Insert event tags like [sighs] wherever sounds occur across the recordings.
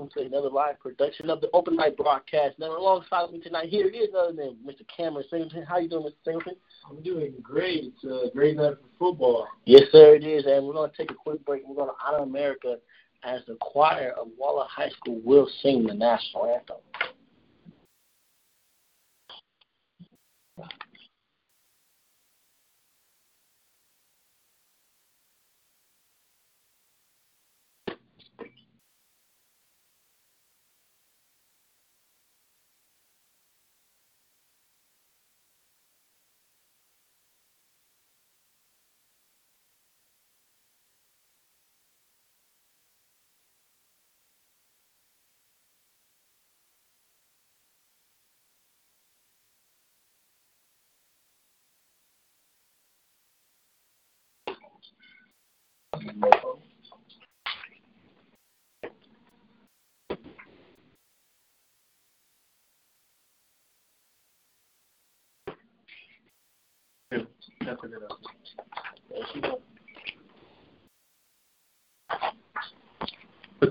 Welcome to another live production of the Open Mic broadcast. Now, alongside me tonight, here is other than Mr. Cameron Singleton. How you doing, Mr. Singleton? I'm doing great. It's a great night for football. Yes, sir, it is. And we're going to take a quick break. We're going to honor America as the choir of Waller High School will sing the national anthem. Put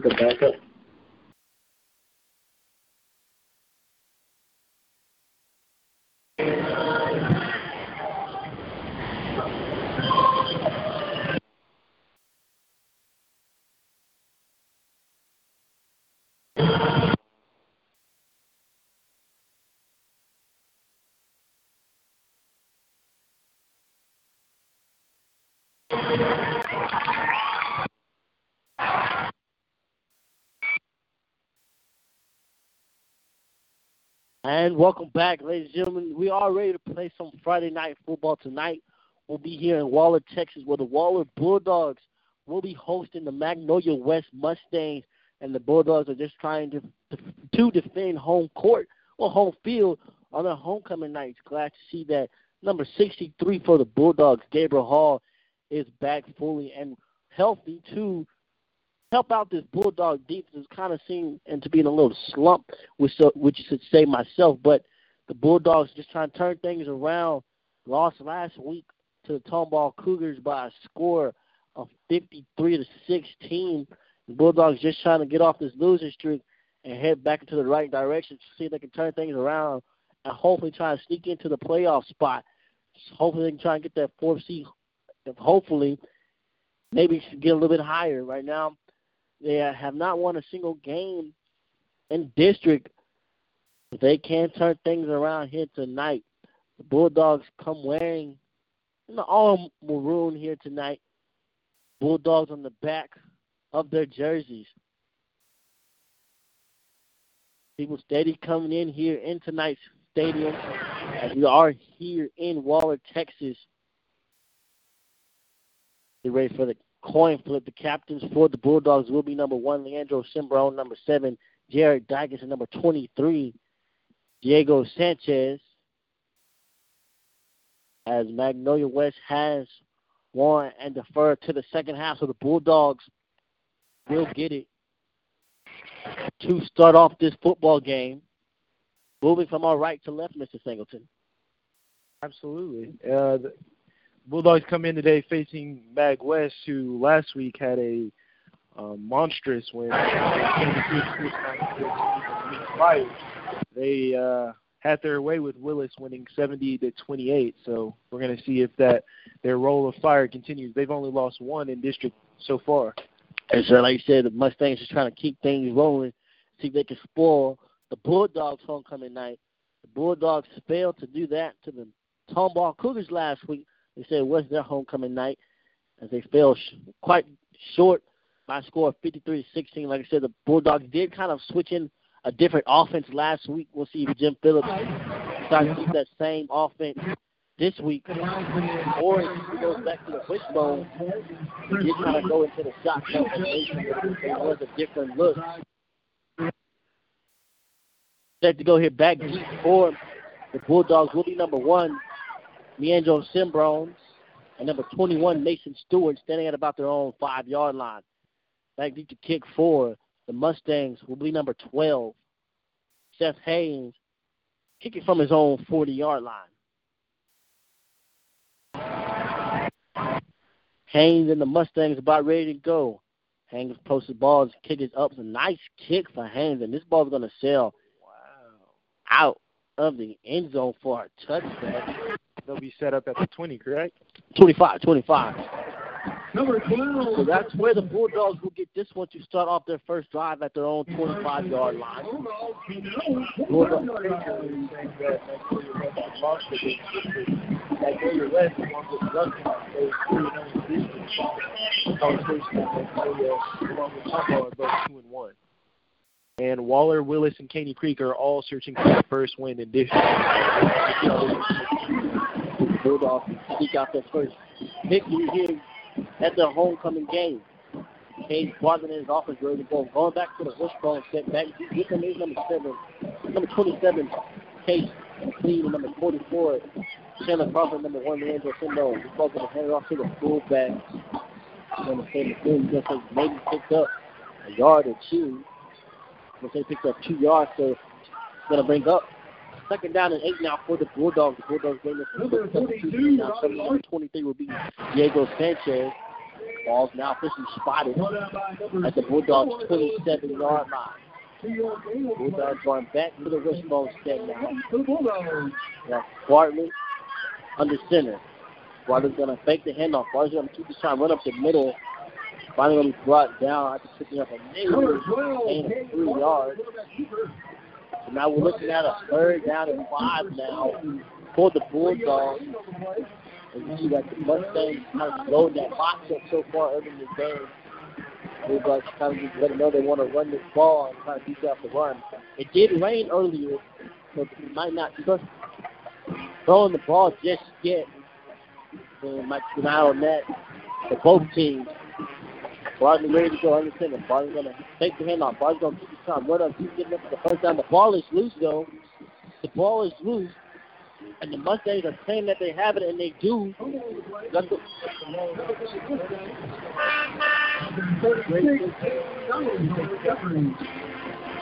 the back up. And welcome back, ladies and gentlemen. We are ready to play some Friday night football tonight. We'll be here in Waller, Texas, where the Waller Bulldogs will be hosting the Magnolia West Mustangs, and the Bulldogs are just trying to to defend home court or home field on their homecoming nights. Glad to see that number 63 for the Bulldogs, Gabriel Hall, is back fully and healthy to help out this Bulldog defense kind of seem and to be in a little slump, which uh, which should say myself. But the Bulldogs just trying to turn things around. Lost last week to the Tomball Cougars by a score of 53 to 16. The Bulldogs just trying to get off this losing streak and head back into the right direction to see if they can turn things around and hopefully try to sneak into the playoff spot. Hopefully they can try and get that fourth seed. Hopefully, maybe get a little bit higher. Right now, they have not won a single game in district. They can turn things around here tonight. The Bulldogs come wearing the all maroon here tonight. Bulldogs on the back of their jerseys. People steady coming in here in tonight's stadium as we are here in Waller, Texas. Get ready for the coin flip. The captains for the Bulldogs will be number one, Leandro Simbrone, number seven, Jared Dykes, number 23, Diego Sanchez. As Magnolia West has won and deferred to the second half, so the Bulldogs will get it to start off this football game. Moving from our right to left, Mr. Singleton. Absolutely. Uh, Bulldogs come in today facing Mag West, who last week had a uh, monstrous win. They uh, had their way with Willis winning 70 to 28. So we're going to see if that their roll of fire continues. They've only lost one in district so far. And so, like you said, the Mustangs are trying to keep things rolling, see if they can spoil the Bulldogs' homecoming night. The Bulldogs failed to do that to the Tomball Cougars last week. They said it was their homecoming night, as they fell sh- quite short by a score of 53 16. Like I said, the Bulldogs did kind of switch in a different offense last week. We'll see if Jim Phillips decides to keep that same offense this week, or if he goes back to the wishbone, he kind of go into the shot combination. It was a different look. set to go here back for the Bulldogs will be number one, Leandro Simbrones, and number 21, Mason Stewart, standing at about their own five-yard line. Back deep to kick four, the Mustangs will be number 12, Seth Haynes, kicking from his own 40-yard line. Haynes and the Mustangs about ready to go. Haynes posted balls, kick is up. It's a nice kick for Haynes, and this ball's going to sail wow. out of the end zone for a touchdown. They'll be set up at the 20, correct? 25, 25. Number 12. So that's where the Bulldogs will get this one to start off their first drive at their own 25 yard line. Bulldogs. And Waller, Willis, and Caney Creek are all searching for the first win in this. Bulldogs seek out their first victory here at their homecoming game. Cage Quadrant is offense ready to go. Going back to the wishbone set back. With him is number seven, number 27, Case Cleveland, number 44, Chandler Crawford, number one, Leandro Sindo. This ball's going to hand it off to the fullback. Number seven, just maybe picked up a yard or two. Looks like picked up two yards, so going to bring up second down and eight now for the Bulldogs. The Bulldogs getting this number 22. Now, number 23 will be Diego Sanchez. Ball's now officially spotted at the Bulldogs' 27-yard line. Bulldogs going back to the wishbone set now. That's Bartlett under center. Bartlett's going to fake the handoff. Bartlett's going to keep the shot, run up the middle. Finally going to be brought down after picking up a negative gain of three yards. So now we're looking at a third down and five now for the Bulldogs. And you see that the Mustangs kind of loading that box up so far early in the game. Bulldogs kind of just let them know they want to run this ball and kind of beat out the run. It did rain earlier, so you might not trust throwing the ball just yet. So might an on that for both teams. Barton ready to go under center. Barton's going to take the handoff. Barton's going to keep his time. What up? He's getting up for the first down. The ball is loose, though. The ball is loose. And the Mustangs are saying that they have it, and they do. That's the,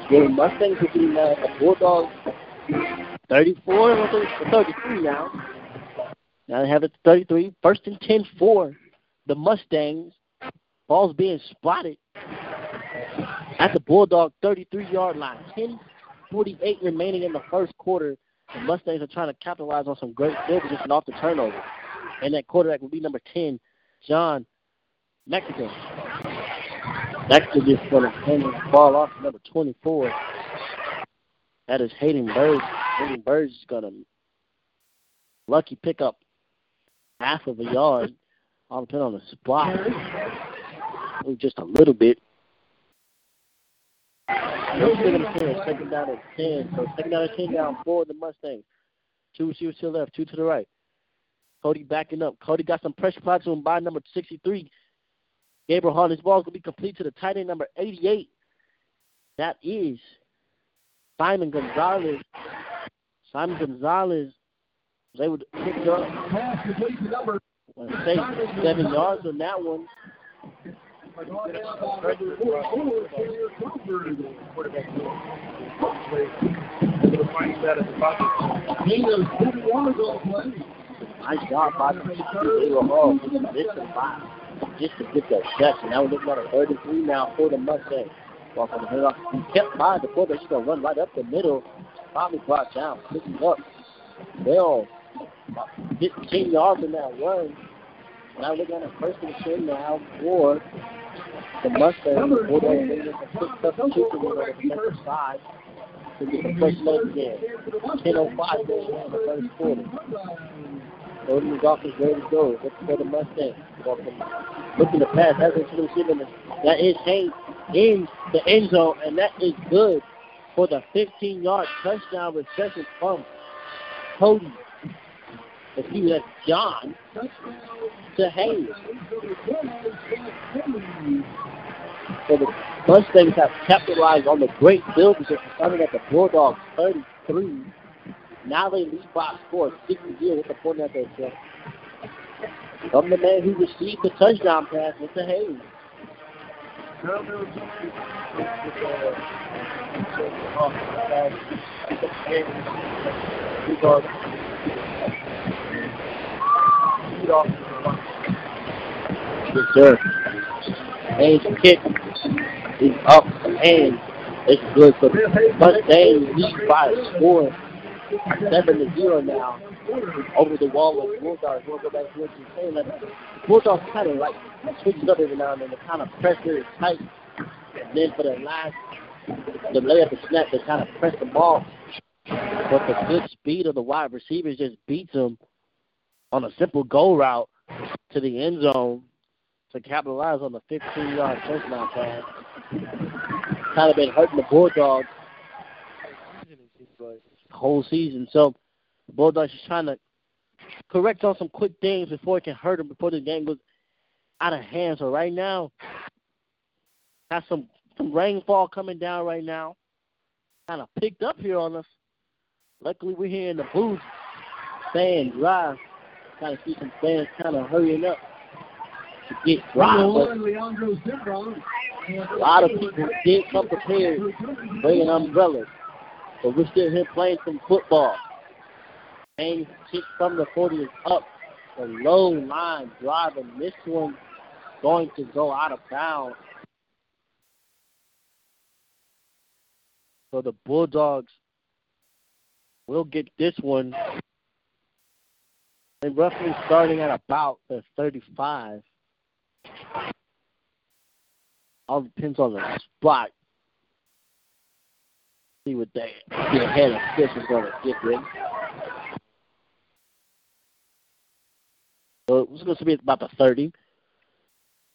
the Mustangs will be uh, the Bulldogs 34 33 now. Now they have it 33. First and 10 for the Mustangs. Ball's being spotted at the Bulldog 33-yard line. 10:48 remaining in the first quarter. The Mustangs are trying to capitalize on some great field position off the turnover. And that quarterback will be number 10, John Mexican. Mexican just going to hand the ball off to number 24. That is Hayden Burge. Hayden Burge is going to lucky pick up half of a yard. All depend on the spot just a little bit. No second second down at 10. So second down at 10 down for the Mustangs. Two receivers to the left, two to the right. Cody backing up. Cody got some pressure pods on by number 63. Gabriel Hall. This ball is going to be complete to the tight end number 88. That is Simon Gonzalez. Simon Gonzalez was able to pick up. seven yards on that one. Nice job by the Hall. Missing five. Just to get that section. Now we're looking at a 33 now for the Mustangs. Walk on the head. He kept by the quarterback. He's going to run right up the middle. Probably brought down. Picking up. Bell. 15 yards in that run. Now we're going to first and 10 now for the Mustangs will then lead into six substitution on the defensive side to get the first leg again. 10.05 goes in the first quarter. Odin is off ready to go. Looking for the Mustangs. Looking to pass. That's what you're receiving. That is Hayes in the end zone, and that is good for the 15-yard touchdown reception from Cody. If he was John to Hayes. So the Mustangs have capitalized on the great build position, starting at the Bulldogs 33. Now they lead by score of 6 0 with the point at their check. From the man who received the touchdown pass, Mr. Hayes. Yes, sir. Hayes kick is up and it's good. So Mustangs lead by a score seven to zero now over the wall with Bulldogs. We'll go back to what you're Bulldogs kind of like switch it up every now and then. They kind of pressure is tight. And then for the last, the layup and snap, they kind of press the ball. But the good speed of the wide receivers just beats them on a simple go route to the end zone to capitalize on the 15-yard touchdown pass. Kind of been hurting the Bulldogs whole season. So the Bulldogs is trying to correct on some quick things before it can hurt them, before the game goes out of hand. So right now, got some some rainfall coming down right now. Kind of picked up here on us. Luckily, we're here in the booth, staying dry. Kind of see some fans kind of hurrying up to get dry. A lot of people did come prepared, bringing umbrellas. But we're still here playing some football. And kick from the 40 is up. The low line drive, and this one going to go out of bounds. So the Bulldogs will get this one. And roughly starting at about the 35. All depends on the spot see what they the head of fish is going to get with. So it's going to be about the 30.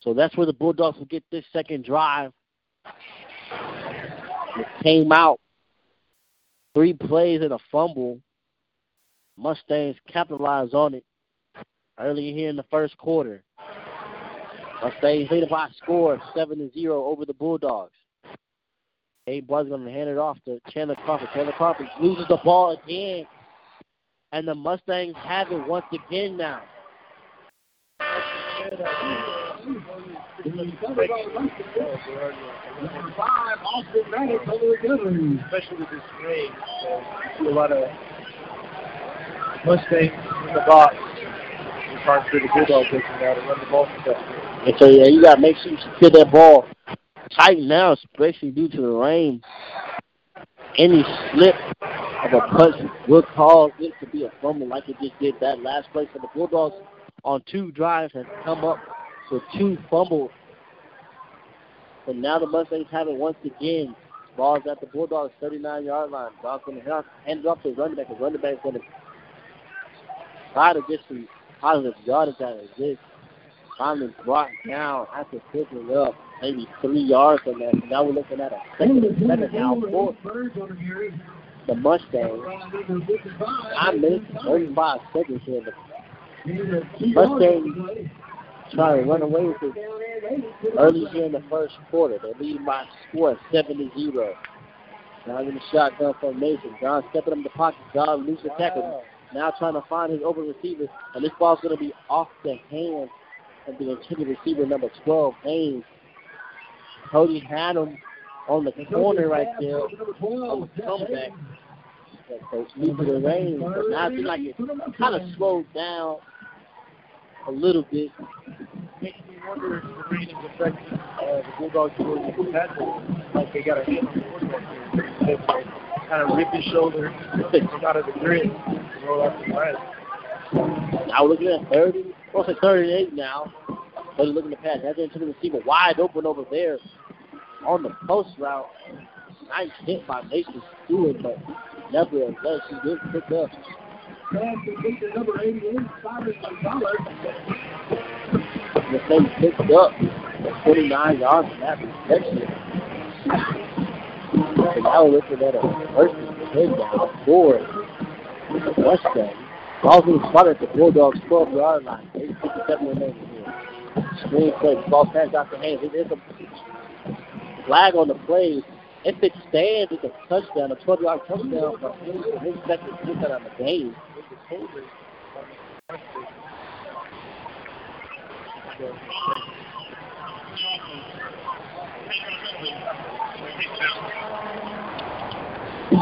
So that's where the Bulldogs will get this second drive. It came out three plays and a fumble. Mustangs capitalized on it early here in the first quarter. Mustangs lead by a score of 7 to 0 over the Bulldogs. Abe Bud's going to hand it off to Chandler Crawford. Chandler Crawford loses the ball again. And the Mustangs have it once again now. Number five, Austin Maddox over the gunnery. Especially with this rain. So a lot of Mustangs in the box. It's hard for the Bulldogs taking out and run the ball successfully. And so, yeah, you got to make sure you secure that ball tight now, especially due to the rain. Any slip of a punch will cause it to be a fumble like it just did that last play. So the Bulldogs on two drives has come up with two fumbles. And now the Mustangs have it once again. Ball's at the Bulldogs 39 yard line. Ball's going to hand it off to the running back. The running back's going to try to get some positive yardage out of this. Finally brought down after picking it up maybe three yards from that. Now we're looking at a second and seven now for the Mustangs. Nine minutes and 35 seconds here. The Mustangs trying to run away with it early here in the first quarter. They're leading by a score of 7 to 0. Now in the shotgun formation. John stepping in the pocket. John loose the tackle. Now trying to find his open receiver. And this ball's going to be off the hands of the intended receiver number 12, Haynes. Cody had him on the corner right there on the comeback. So due to the rain, but now it like it kind of slowed down a little bit. Makes me wonder if the rain is affecting uh, the Bulldogs' ability to tackle. Like they got a hand on the quarterback here. Kind of rip his shoulder from out of the grid and roll out the glass. Now we're looking at 30, well, say 38 now. But looking to pass. Has into the receiver wide open over there on the post route. Nice hit by Mason Stewart, but nevertheless, he did pick up. number 88, Cyrus Gonzalez. The thing picked up 29 yards from that reception. And now we're looking at a first and ten down for Mustang. Ball's being spotted at the Bulldogs 12 yard line. 857 remaining here. Screen play. Ball pass out the hands. Is a flag on the play. If it stands, it's a touchdown, a 12-yard touchdown. But we expect to get that on the game.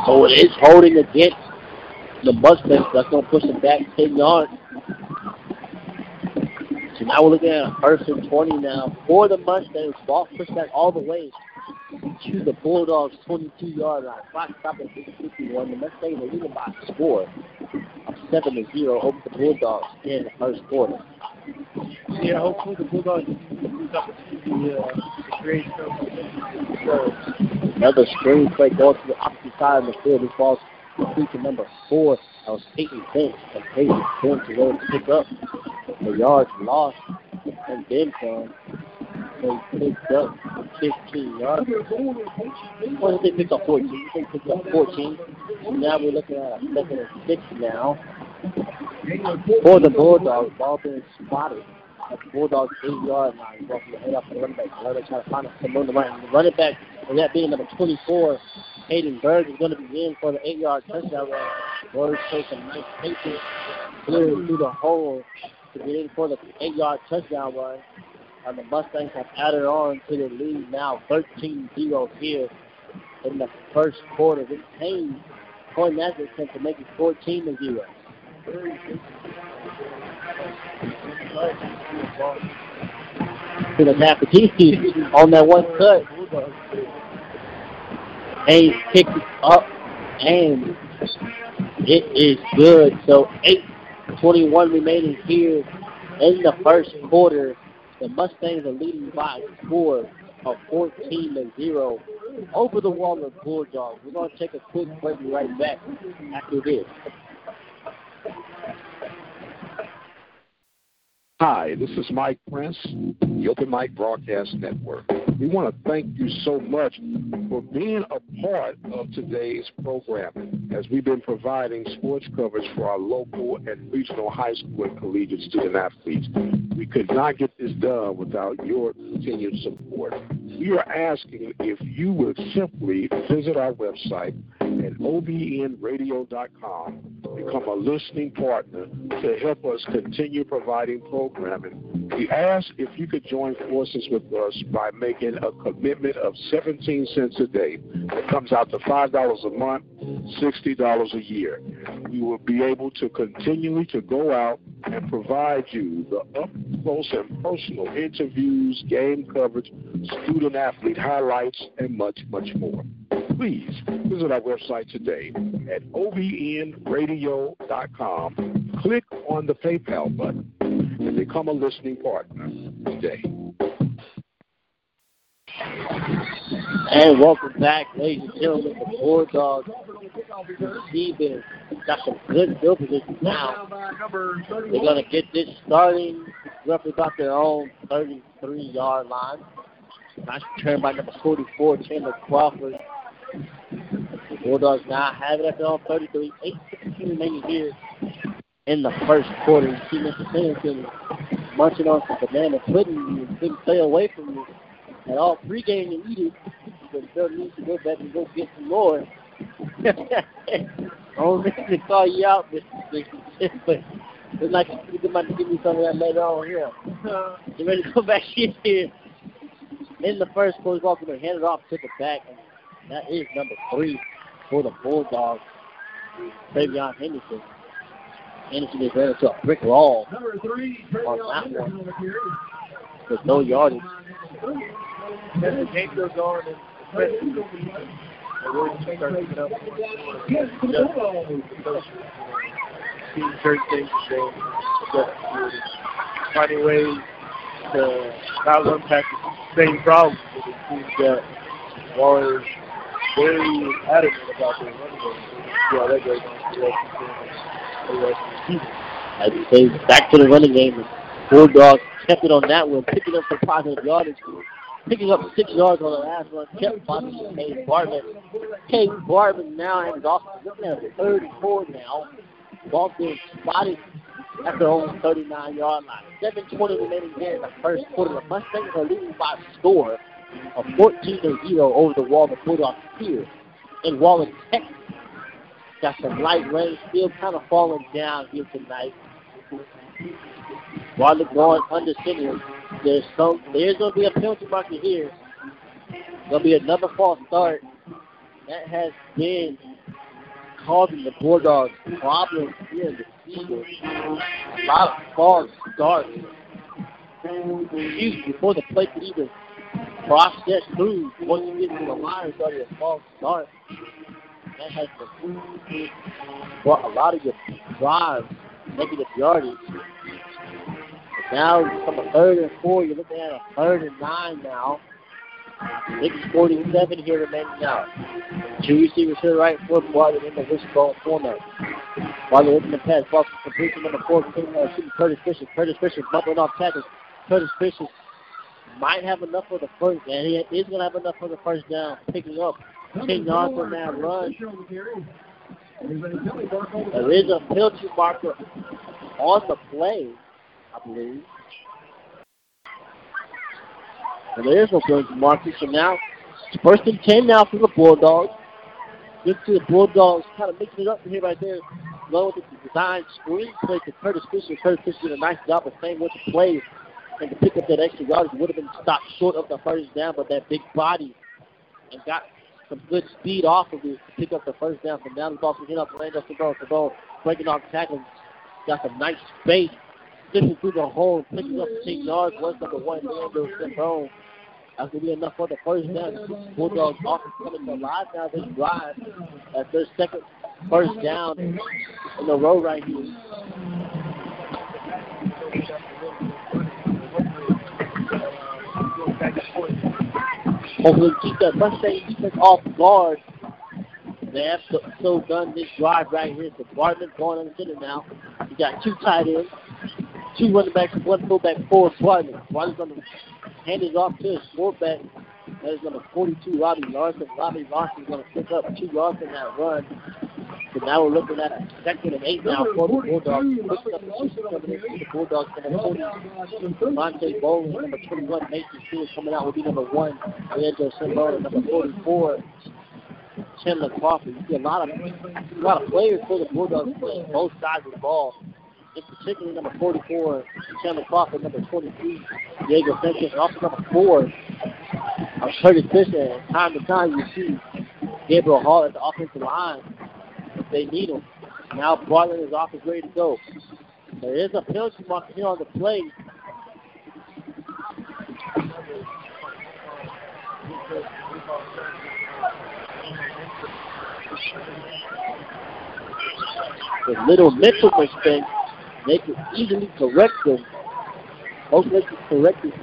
So it is holding against the Mustangs. That's going to push them back 10 yards. So now we're looking at a first and 20 now for the Mustangs. Ball pushed back all the way to the Bulldogs' 22-yard line. Clock stopped at 6:51. The Mustangs are leading by a score of 7 to 0 over the Bulldogs in the first quarter. Yeah, hopefully the Bulldogs use up the, uh, Another screen play going to the opposite side of the field. This ball's complete to number four. That was Peyton Finch. And Peyton going to go and pick up the yards lost and then some. They picked up 15 yards. What did they pick up 14? They picked up 14. Now we're looking at a second and six now. For the Bulldogs, ball being spotted at the Bulldogs' eight-yard line. From the head up the running back. Running trying to find someone to run. The running back, and that being number 24, Hayden Berg, is going to be in for the eight-yard touchdown run. Berg takes a nice paper clearing through the hole to get in for the eight-yard touchdown run. And the Mustangs have added on to the lead now 13-0 here in the first quarter. This team attempt to make it 14 to the Napatisi on that one cut. Hayes picked it up and it is good. So 8.21 remaining here in the first quarter. The Mustangs are leading by a score of 14 to 0 over the Waller Bulldogs. We're going to take a quick break right back after this. Hi, this is Mike Prince, the Open Mic Broadcast Network. We want to thank you so much for being a part of today's program as we've been providing sports coverage for our local and regional high school and collegiate student athletes. We could not get this done without your continued support. We are asking if you would simply visit our website at obnradio.com, become a listening partner to help us continue providing programming. We ask if you could join forces with us by making a commitment of 17 cents a day. It comes out to $5 a month, $60 a year. We will be able to continually to go out and provide you the up close and personal interviews, game coverage, student athlete highlights, and much, much more. Please visit our website today at obnradio.com. Click on the PayPal button and become a listening partner today. And welcome back, ladies and gentlemen. The Bulldogs receiving got some good field positions now. They're going to get this starting roughly about their own 33 yard line. Nice return by number 44, Chandler Crawford. Bulldogs now have it at their own 33, 8 16 remaining here in the first quarter. You see Mr. Pennington munching on some banana pudding and couldn't stay away from it at all pregame and eat it, but still needs to go back and go get some more. Only to call you out, Mr. [laughs] but it's like you might give me some of that later on here. You ready to go back [laughs] in here? In the first quarter, Walker to hand it off to the back, that is number three for the Bulldogs, Travion Henderson. Henderson is running to a brick wall Number three, on that one with no yardage. as the game goes on, and especially the season, the words start picking up more and more. Just the coach, you know, seeing certain things today, just finding ways to not run past the same problems. But it seems that Waller is very adamant about their running game. How that goes on for the rest of the, the the season. As you say, back to the running game. The Bulldogs kept it on that one, picking up some positive yardage, picking up six yards on the last one, kept bothering Cade Bartman. Cade Bartman now has off looking at the 34 now. Ball spotted at their own 39 yard line. 7.20 remaining here in the first quarter. The Mustangs are leading by a score a 14 0 over the Waller Bulldogs here in Waller, Texas. Got some light rain still kind of falling down here tonight. Waller going under center. There's some. There's gonna be a penalty marker here. Gonna be another false start. That has been causing the Bulldogs problems here in the season. A lot of false starts. Excuse before the play could even process through, once you get to the line, it's already a false start. That has to brought a lot of your drives, negative yardage. Now from a third and four, you're looking at a third and nine now. Six forty-seven here remaining now. Two receivers to the right, foot, while in the wishbone corner. While they're in the pass, ball completion number four, uh, shooting Curtis Fisher. Curtis Fisher bumping off tackles. Curtis Fisher might have enough for the first, and he is going to have enough for the first down, picking up 10 yards on that run. There is a penalty marker on the play, I believe. And there is no penalty marker, so now it's first and 10 now for the Bulldogs. Good to the Bulldogs kind of mixing it up here right there. Going with the design screen play to Curtis Fisher. Curtis Fisher did a nice job of staying with the play and to pick up that extra yardage would have been stopped short of the first down, but that big body and got some good speed off of it to pick up the first down. From down the ball, hit up Randall Sabone. Sabone breaking off tackles, got some nice space, slipping through the hole, picking up 10 yards. Was number one, Randall Sabone. That's going to be enough for the first down. Bulldogs offense coming to now this drive. That's their second first down in the row right here. Hopefully keep that Mustang defense off guard. They have so, so done this drive right here. So Bartlett going on the center now. You got two tight ends, two running backs, one fullback, four Bartlett. Bartlett's going to hand it off to his fullback. That is number 42, Robbie Larson. Robbie Larson is going to pick up two yards in that run. So now we're looking at second and eight now for the Bulldogs. Pushing up the coming in the Bulldogs. Number 40, Monte Bowling. Number 21, Mason Stewart coming out will be number one. Leandro Simone. Number 44, Chandler Crawford. You see a lot of a lot of players for the Bulldogs playing both sides of the ball. In particular, number 44, Chandler Crawford. Number 23, Diego Sanchez. Also number four, uh, Curtis Fisher. Time to time, you see Gabriel Hall at the offensive line they need him. Now Bartlett is off is ready to go. There is a penalty mark here on the play. The little mental mistake, they can easily correct them. They can correct it,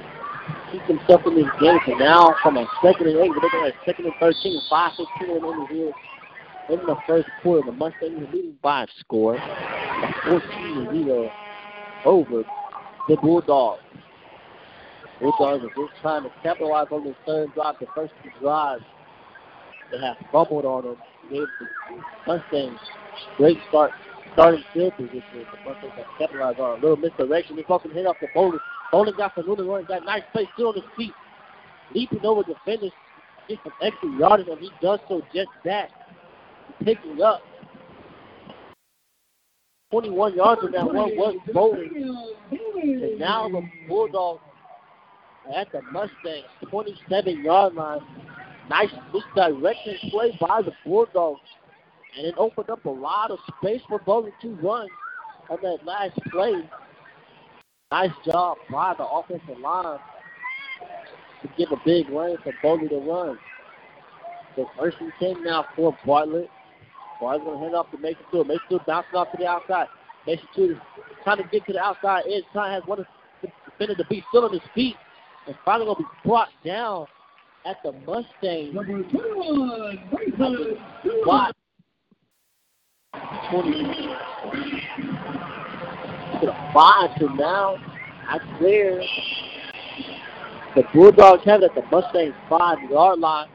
keep themselves in this game. So now from a second and eight, we're looking at second and 13, 5 15 in the here in the first quarter, the Mustangs are leading by a score of 14 0 over the Bulldogs. Bulldogs are just trying to capitalize on this third drive. The first two drives they have fumbled on them. Gave the Mustangs great start, starting field position. The Mustangs have capitalized on a little misdirection. They fucking hit off the bowling. Bowling got the Luna run, got nice play, still on his feet, leaping over defenders, get some extra yardage, and he does so just that picking up 21 yards on that one was bowling. And now the Bulldogs at the Mustangs 27 yard line. Nice misdirection play by the Bulldogs. And it opened up a lot of space for Bowling to run on that last play. Nice job by the offensive line to give a big lane for Bowling to run. So first and 10 now for Bartlett. Barnes going to hand off to Mason Stewart. Mason Stewart bouncing off to the outside. Mason Stewart trying to get to the outside edge. Trying has one defender to be still on his feet. And finally going to be brought down at the Mustang. Number 21, Mason Stewart. 20. To five to now. That's there. The Bulldogs have it at the Mustang five yard line.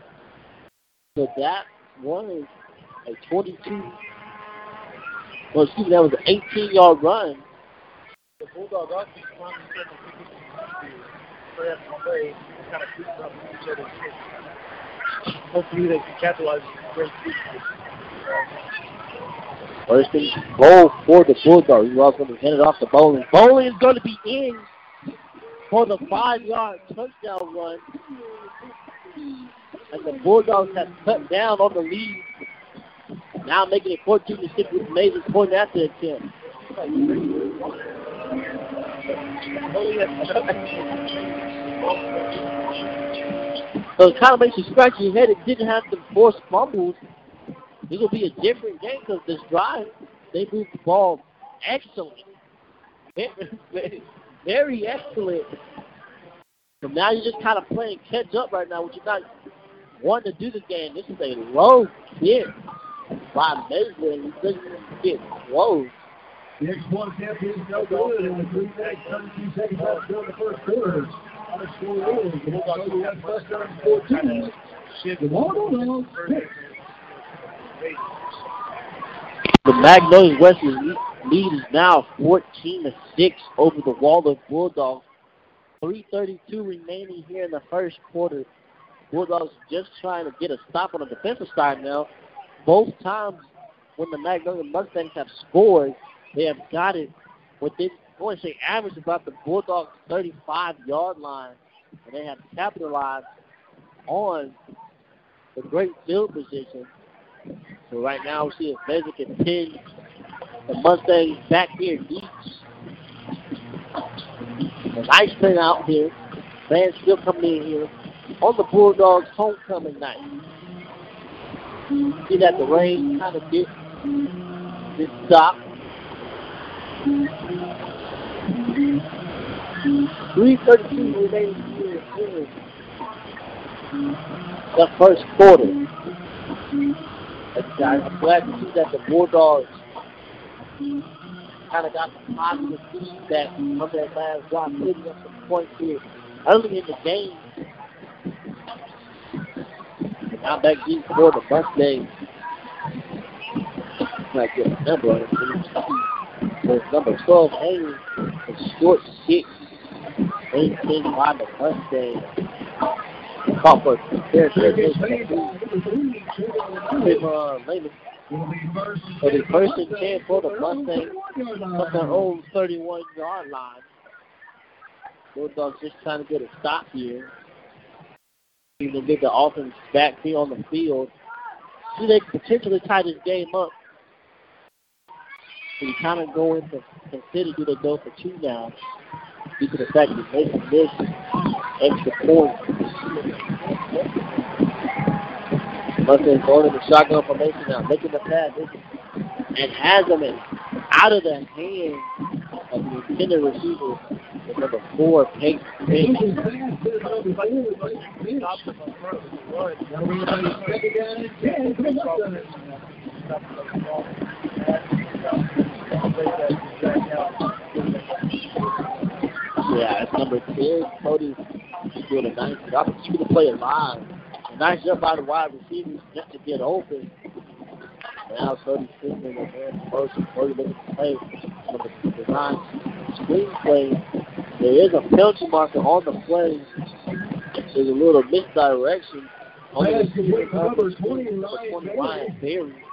So that was a 22. Well, excuse me, that was an 18 yard run. The Bulldogs offense finally set the play kind of creep up each other's hits. Hopefully they can capitalize on great defense. First and goal for the Bulldogs. He's also going to hand it off to Bowling. Bowling is going to be in for the five-yard touchdown run. And the Bulldogs have cut down on the lead. Now making it 14 to 6 with Mason point after the attempt. So it kind of makes you scratch your head. It didn't have to force fumbles. It will be a different game because this drive, they moved the ball excellent. Very, excellent. So now you're just kind of playing catch up right now, which you're not wanting to do the game. This is a low kick by Mason. He doesn't get close. The extra attempt is no good, and with three minutes, 32 seconds left to go in the first quarter. On the score is the Bulldogs have touchdown 14. The Bulldogs pick. The Magnolia West's lead is now 14 to 6 over the Waller Bulldogs. 3.32 remaining here in the first quarter. Bulldogs just trying to get a stop on the defensive side now. Both times when the Magnolia Mustangs have scored, they have got it within, I want to say, average about the Bulldogs' 35-yard line, and they have capitalized on the great field position. So right now, we see if Mesa can pin the Mustangs back here deep. A nice thing out here. Fans still coming in here on the Bulldogs' homecoming night. See that the rain kind of did, did stop. 332 remaining here the first quarter. I'm glad to see that the Bulldogs kind of got the positive feedback from that last drive, picking up some points here early in the game. Now back deep for the Mustangs. Get a number on it. Number 12, Haynes, a short six. 18 by the Mustangs. Caught for fair Second share. play by number three, Trevor Tim uh, Lehman. Will be first So the first and 10 for the Mustangs. 31 yard Up their own 31 yard line. Bulldogs just trying to get a stop here. To get the offense back here on the field. See, they potentially tie this game up. So you kind of go into consider do they go for two now due to the fact that they missed extra points. Mustangs going in the shotgun formation now, making the pass and has in, out of the hands of the intended receiver, number four, Pink. Pink. Looking fast to the number four, Mitch. Stops them up front with the run. Now we're going to second down and 10 for the Mustangs. Stops them up front. And, take that back out. Yeah, it's number 10, Cody. Doing a nice job keeping the play alive. A nice job by the wide receivers just to get open. Now Cody sitting in the motion. Cody looking to play on the design screen play. There is a penalty marker on the play. There's a little misdirection on the Pass receiver complete to number number 20, 20, Ryan Ryan Berry.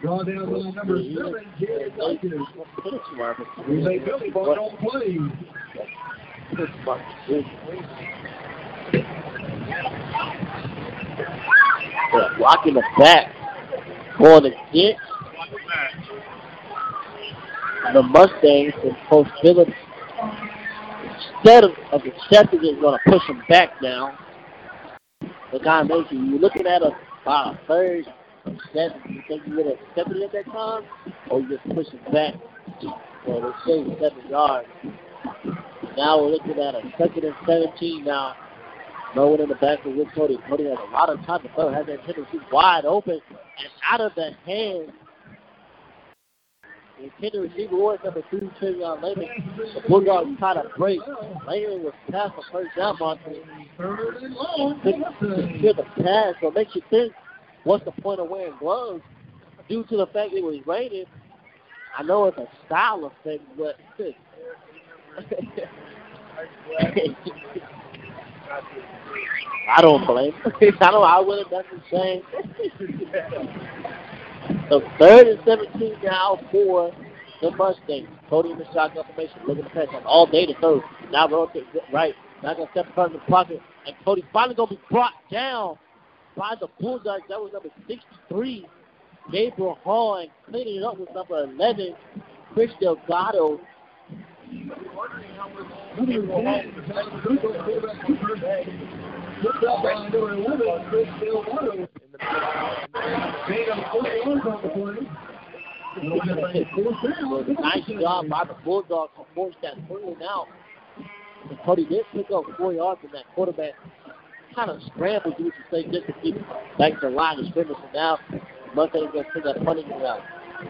Draw down by number seven, Jared Duncan. Penalty marker. We say Billy Ball don't play. Yeah, Blocking the back. Going against the Mustangs and Coach Phillips. Instead of, of accepting it, going to push him back now. The combination, you're looking at a, about a third step. You think you would have accepted it at that time? Or you just push it back? Well, they say seven yards. Now we're looking at a second and 17 now. No one in the back of Rick Cody. Cody has a lot of time to throw. Has that Tennessee wide open and out of the hands. Intended receiver was number three, Travion Lehman. The Bulldogs try to break. Lehman was past the first down. Third. Couldn't secure the pass, so it makes you think, what's the point of wearing gloves? Due to the fact it was rated, I know it's a style of thing, but [laughs] I don't blame. [laughs] I don't. I would have done the same. [laughs] so third and seventeen now for the Mustangs. Cody in the shotgun formation, looking to pass on all day to third. Now rotate right. Now gonna step in front of the pocket, and Cody finally gonna be brought down by the Bulldogs. That was number 63, Gabriel Hall, and cleaning it up with number 11, Chris Delgado. Nice job by the Bulldogs to force that three out. And Cody did pick up four yards from that quarterback. Kind of scrambled, you say, just to keep back to the line of scrimmage. And now Mustangs going to take that punting route.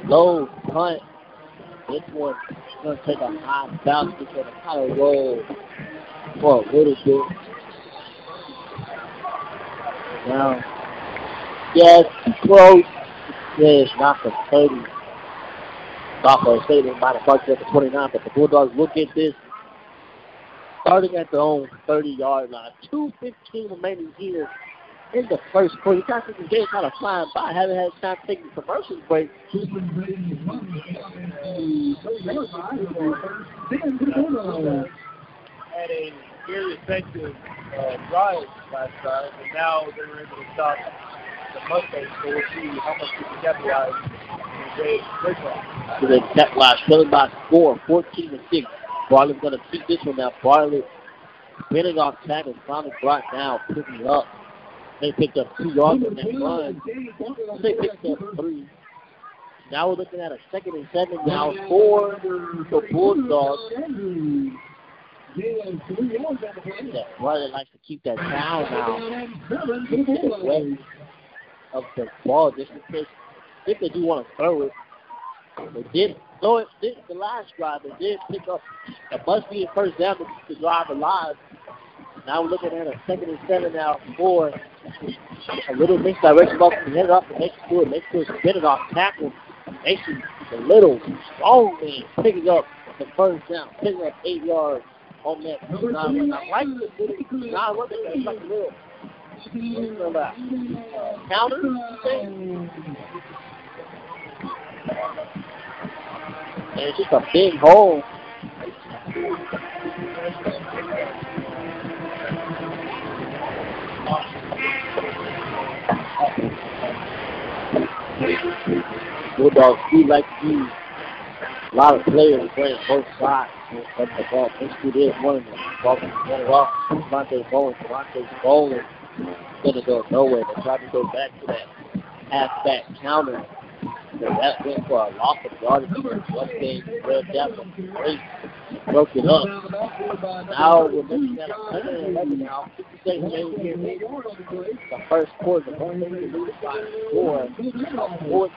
Low punt. This one going to take a high bounce. It's to kind of roll for a little bit. Now, yes, close. Yes, not the 30. Sophomore Stadium by the Bucks at the 29, but the Bulldogs will get this starting at their own 30-yard line. 2.15 remaining here in the first quarter. You guys see the game kind of flying by. I haven't had time to take the commercial break. Had a very effective uh, drive last time, and now they were able to stop the Mustangs. So we'll see capitalize, trailing by score, 14 to 6. Bartlett's going to keep this one now. Bartlett spinning off tackle, finally brought down, picking up. They picked up two yards on that run. They picked up three. Now we're looking at a second and seven now for the Bulldogs. Yeah, Bartlett likes to keep that down now. Of the ball just in case if they do want to throw it. They did throw it did the last drive. They did pick up a must be a first down to keep the drive alive. Now we're looking at a second and seven now for a little misdirection ball from headed off the next foot. Next foot spinning off tackle. Mason, the little strong man, picking up the first down, picking up eight yards on that nine. I like this little. What they like a little counter thing. And it's just a big hole. Bulldogs do like use a lot of players playing both sides of the ball. There's one of them. Ball can run it off. Devontae Bowling. Devontae Bowling going to go nowhere. They try to go back to that halfback counter. So that went for a loss of yardage. One thing, Red Devil, great, broke it up. Now we're looking at a second and 11 now. 50 seconds remaining here. The first quarter, the one thing to lose by four, a fourth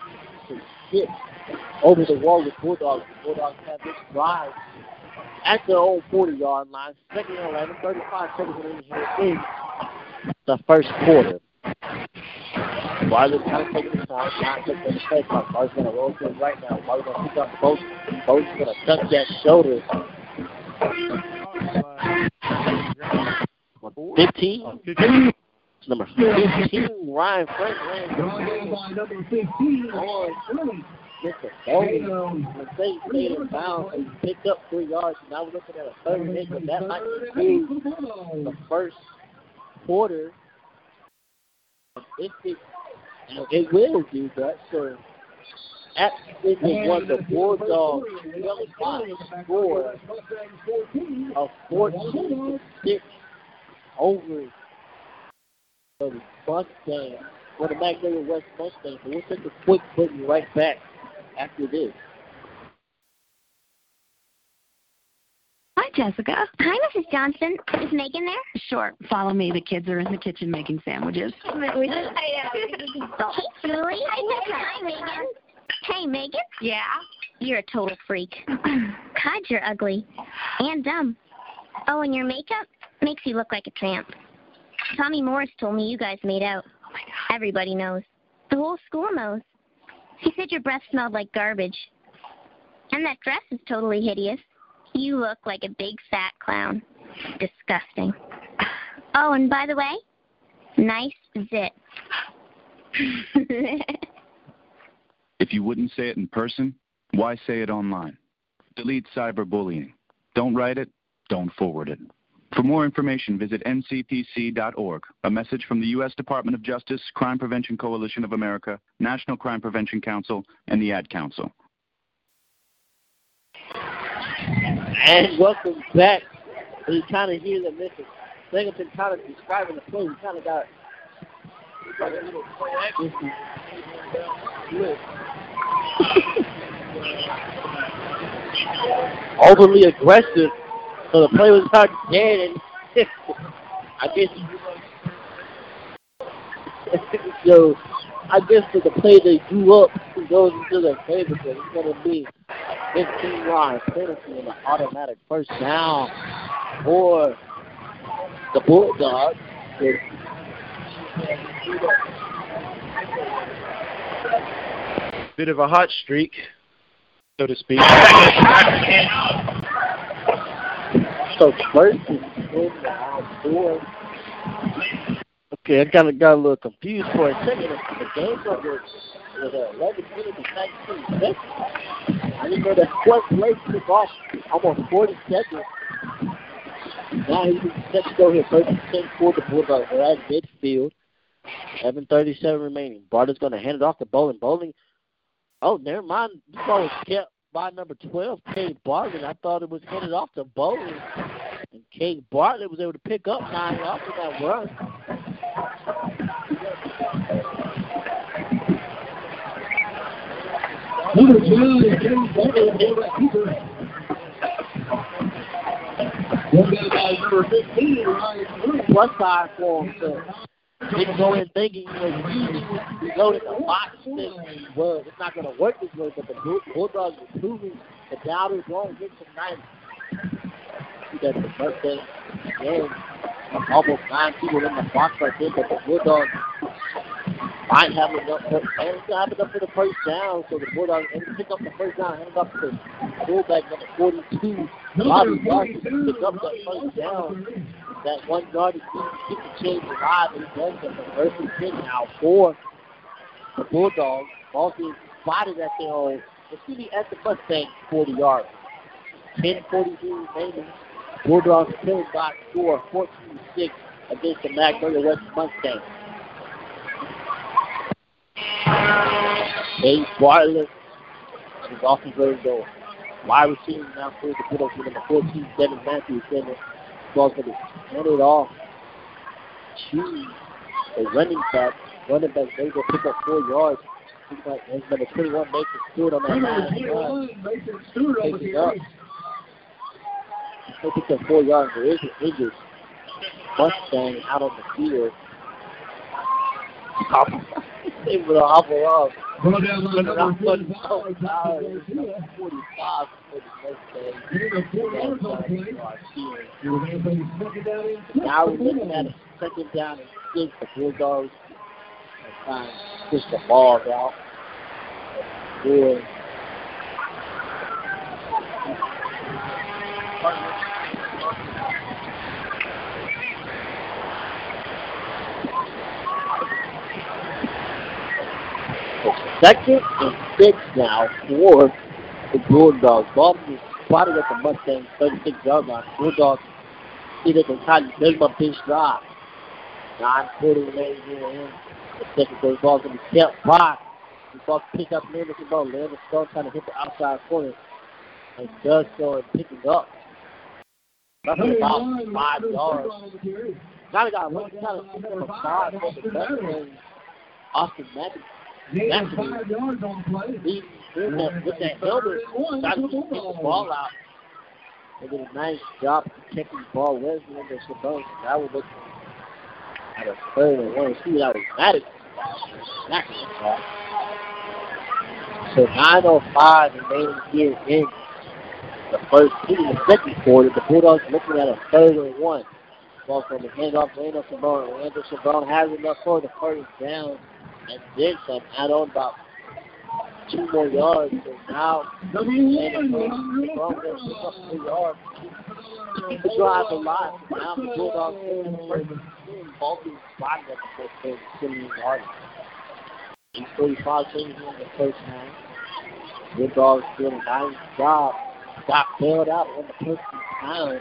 to six over the wall with Bulldogs. The Bulldogs have this drive at their own 40 yard line. Second and 11, 35 seconds remaining here in the first quarter. Barley's kind of taking his time, not taking the face off. Barley's going to roll to his right now. Barley's going to pick up both. Both going to touch that shoulder. 15. Number 15, Ryan Franklin. Number 15, on Mr. Bowman. McState stayed in bounds and picked up three yards. Now we're looking at a third and eight, but that might conclude the first quarter. If it, it will do that, so at this the Bulldogs really got score of 14 6 over the Mustangs, for the Magnolia West Mustangs. We'll take a quick break right back after this. Hi, Jessica. Hi, Mrs. Johnson. Is Megan there? Sure. Follow me. The kids are in the kitchen making sandwiches. [laughs] hey, Julie. Hi, Megan. Hey, Megan. Yeah. You're a total freak. [clears throat] God, you're ugly. And dumb. Oh, and your makeup makes you look like a tramp. Tommy Morris told me you guys made out. Oh my God. Everybody knows. The whole school knows. He said your breath smelled like garbage. And that dress is totally hideous. You look like a big fat clown. Disgusting. Oh, and by the way, nice zit. [laughs] if you wouldn't say it in person, why say it online? Delete cyberbullying. Don't write it, don't forward it. For more information, visit ncpc.org. A message from the U.S. Department of Justice, Crime Prevention Coalition of America, National Crime Prevention Council, and the Ad Council. And welcome back. We kind of hear the Mr. Singleton kind of describing the play. We kind of got got a little overly aggressive, so the play was hard dead, and [laughs] I guess [laughs] so. I guess for the play they drew up goes into their favor, but it's to be 15 yard penalty and an automatic first down for the Bulldogs. Bit of a hot streak, so to speak. So first. Okay, I kind of got a little confused for a second. The game's over with uh, 11 minutes and 19 seconds. I didn't know that fourth place took off almost 40 seconds. Now he's set to go here. First and 10 for the Bulldogs. They're at midfield. 7.37 remaining. Barter's going to hand it off to Bowling. Bowling. Oh, never mind. This ball was kept by number 12, Cade Bartlett. I thought it was handed off to Bowling. And Cade Bartlett was able to pick up nine yards of that run. Two is James Butler, quarterback keeper. One guy by number 15, Ryan Green. Plus for him. So didn't go in thinking he was. He loaded the box thinking well, it's not going to work this way, but the Bulldogs were proving the doubters wrong here tonight. See that the birthday game. Almost nine people in the box right there, but the Bulldogs might have enough and it's have enough for the first down. So the Bulldogs and pick up the first down, it off to fullback number 42, Bobby Larson, 42, pick up that first down. That one yard is to keep the change alive, and he does it. First and ten now for the Bulldogs. Ball being spotted at their own, excuse me, at the Mustang 40 yards. 10:43 remaining. Bulldogs still got score 14-6 against the Magnolia West Mustangs. Cade Bartlett is off his very goal. Wide receiver now for the Bulldogs with number 14, Devin Matthews. Then ball's going to hand it off to the running back. Running back, they will pick up four yards. His number 21, Mason Stewart on that line. 21, Mason Stewart over Takes it up. here. They picked up four yards. An injured Mustang out on the field. they [laughs] would have hobbled off. Brought down But number I'm putting 45, so tired. Joshua It's Garcia. 45 for the Mustang. Gain four yards on. We're going second down and six. Now we're looking at a second down and six. The Bulldogs are trying to push the ball out. Good. Second and six now for the Bulldogs. Ball is spotted at the Mustangs 36 yard line. Bulldogs see they can try to build up this drive. Nine remaining here in the second quarter. Ball's going to be kept by. The ball pick up Anderson ball. Landon Stone trying to hit the outside corner. And does so and picking up. Roughly about five yards. Kind of got one kind of of five for the Mustangs. Austin Matthews. Gain of five yards on the play. He, with that, with that helmet, got to get the ball out. They did a nice job protecting the ball. Wesley and the Shabon. That would look at a third and one. See that was. Snacking the ball. So 9.05 remaining here in the first, in the second quarter. The Bulldogs looking at a third and one. Ball from the handoff to Randall Shabon. Randall Shabon has enough for the first down. And then some. Add on about two more yards. So now, Number and one, it's wrong there, pick up three yards. The drive alive. Now the Bulldogs in the first game, Baltimore spotting at the first game, Simeon Garden. 845 seconds in the first half. Bulldogs doing a nice job. Got bailed out on the first down.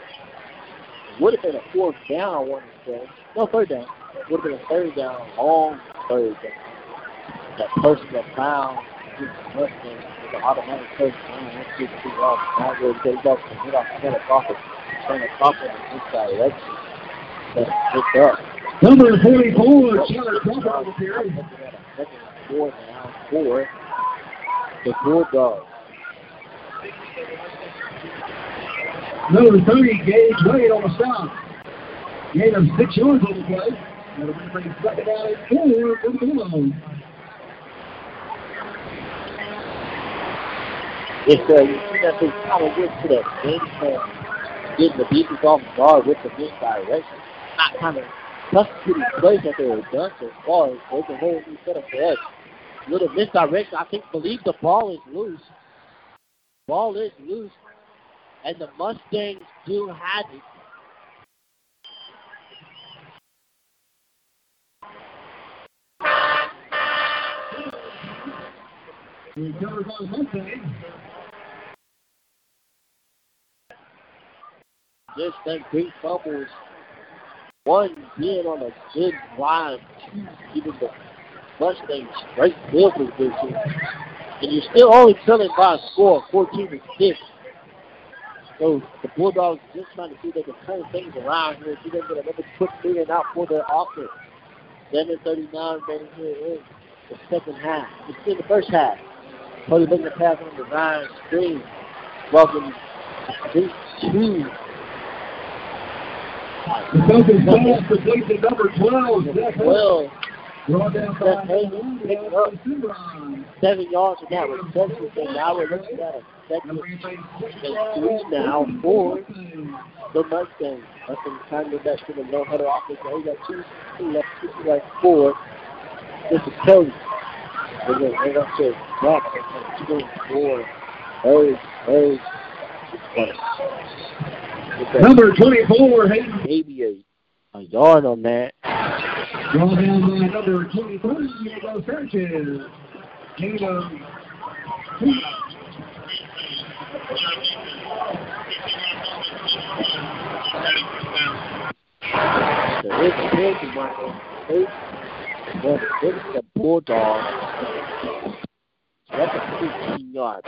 Would have been a fourth down, I want to say. No, third down. Would have been a third down, long third down. That person that Mustangs with the automatic first down. Let's get two off. Now we're going to go and hit off the head off it. Turn it off in this direction. That's picked up. Number 44, Chandler Crawford on the carry. Second four now for the Bulldogs. Number 30, Gage Wade on the stop. Gain of six yards on the play. That'll bring second down and four for the Bulldogs. It's uh, you see that they kind of went to that game plan, getting the defense off guard with the misdirection. Not kind of substituting plays that they were done so far. There's a whole new setup for us. Little misdirection. I think believe the ball is loose. Ball is loose, and the Mustangs do have it. Recovered by the Just think great fumbles. One being on a good drive, two giving the Mustangs straight field position. And you're still only trailing by a score of 14 to 6. So the Bulldogs just trying to see if they can turn things around here, see if they can get another quick figure out for their offense. 7.39 remaining here in the second half. It's in the first half. Cody making the pass on the nine screen. Welcome to two The Falcons pass complete to number 12, Zach. Well, Brought down by Zach Hayes one, picked down up to Cimarron. seven yards from that reception. So now we're looking at a second Number 8, and three now for the Mustangs. That's some time to back to the no huddle offense. Now we got two, two left, two left, four. This is Cody. We're going to go to and two and four. Third, third. Number 24, Hayden. Maybe a, a yard on that. Drawn down by number 23, Diego Sanchez. Gain of two. So the penalty marker. But it's the Bulldog. That's a 15 yard.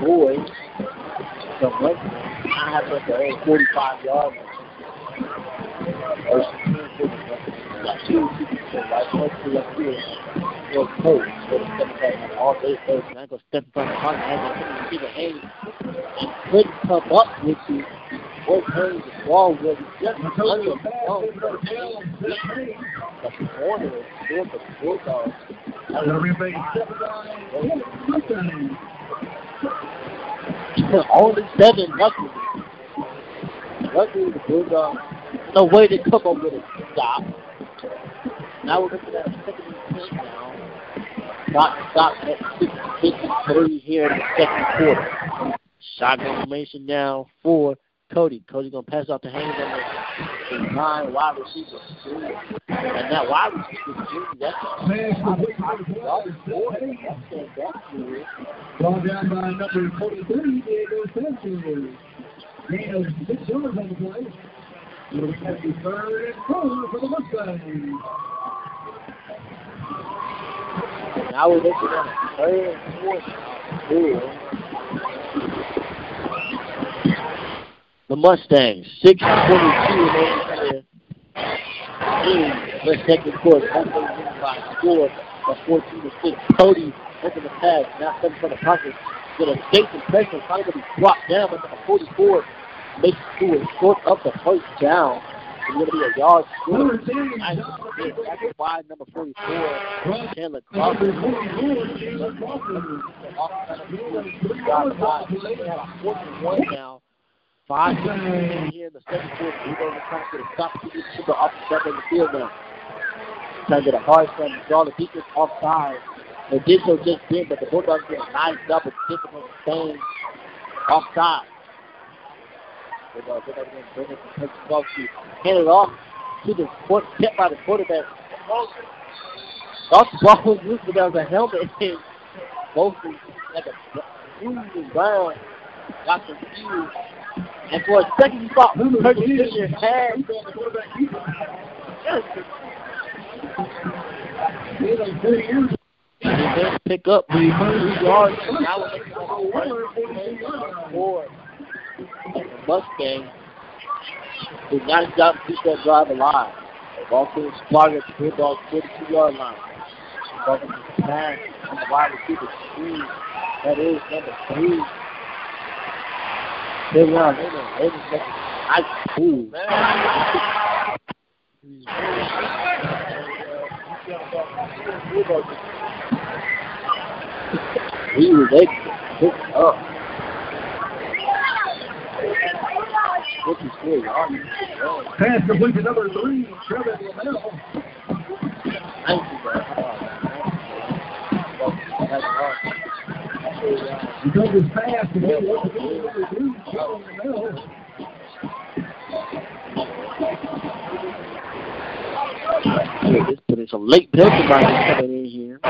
Boys, the Mustangs, I have like a old 45 yard all day first, and I go step in front of the pocket, and I couldn't see the hand. He couldn't come up with you. What turns the ball was just under the ball. The corner for the Bulldogs. Be. Only seven, luckily. Luckily, the Bulldogs, no way to come up with a stop. Now we're looking at a second and ten now. Not stop at 6.53 here in the second quarter. Shotgun formation now for Cody. Cody's to pass off the hands on the, the nine wide receiver. And that wide receiver, that's Pass complete to number 12, Zach Hayes. that's that's good. Brought down by number 23, Diego Sanchez. Gain of six yards on the play. It'll be third and four for the Mustangs. Now we're looking at a third and fourth the Mustangs. 6.22 remaining here in the second quarter. Mustangs winning by score of 14 to 6. Cody making the pass. Now stepping from the pocket. With a escape pressure. Trying to be dropped down. But number 44 makes it to a short of the first down. It's going to be a yard short. Number 10, Nice hit. That's wide number 44. Chandler Crawford. 44, Taylor Crawford. Got a fourth and one now. Five minutes here in the second quarter. We're going to try to get a stop to get to off the back of the field now. trying to get a hard draw the defense offside. They did so just then, but the Bulldogs did a nice of discipline staying offside. Are going to bring it to Coach hand it off to the court, kept by the quarterback. Off the ball was [laughs] loose, but there was a helmet [laughs] and mostly like a bruised brown. Got confused. And for a second, you thought Curtis Fisher had. Yes. Pick up the first yard. Now the Mustang. Who nice job to keep that drive alive. Ball to Sparta, Bulldogs 42 yard line. Ball to the pass on the wide receiver screen. That is number three. They run. They run. They just make it nice cool. Were able to pick up. Which is good. Pass complete to number three, Trevor Lamell. Thank you, bro. Because it's fast, and they want to be number three, Trevor Lamell. Yeah, just put in some late Pennsylvania coming in here.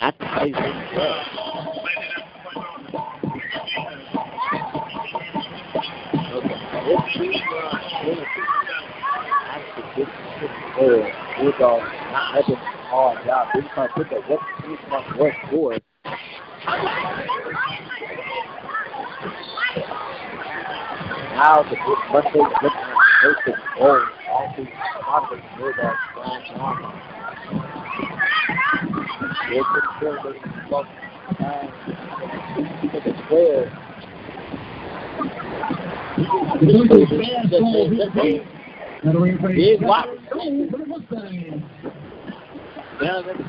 At the place as well. Bulldogs not having a hard job. They're trying to put that oh, on West board. Now the at first and goal. All these confident Bulldogs flying on. They're pretty sure they can go to the square. Big wop. Down at the.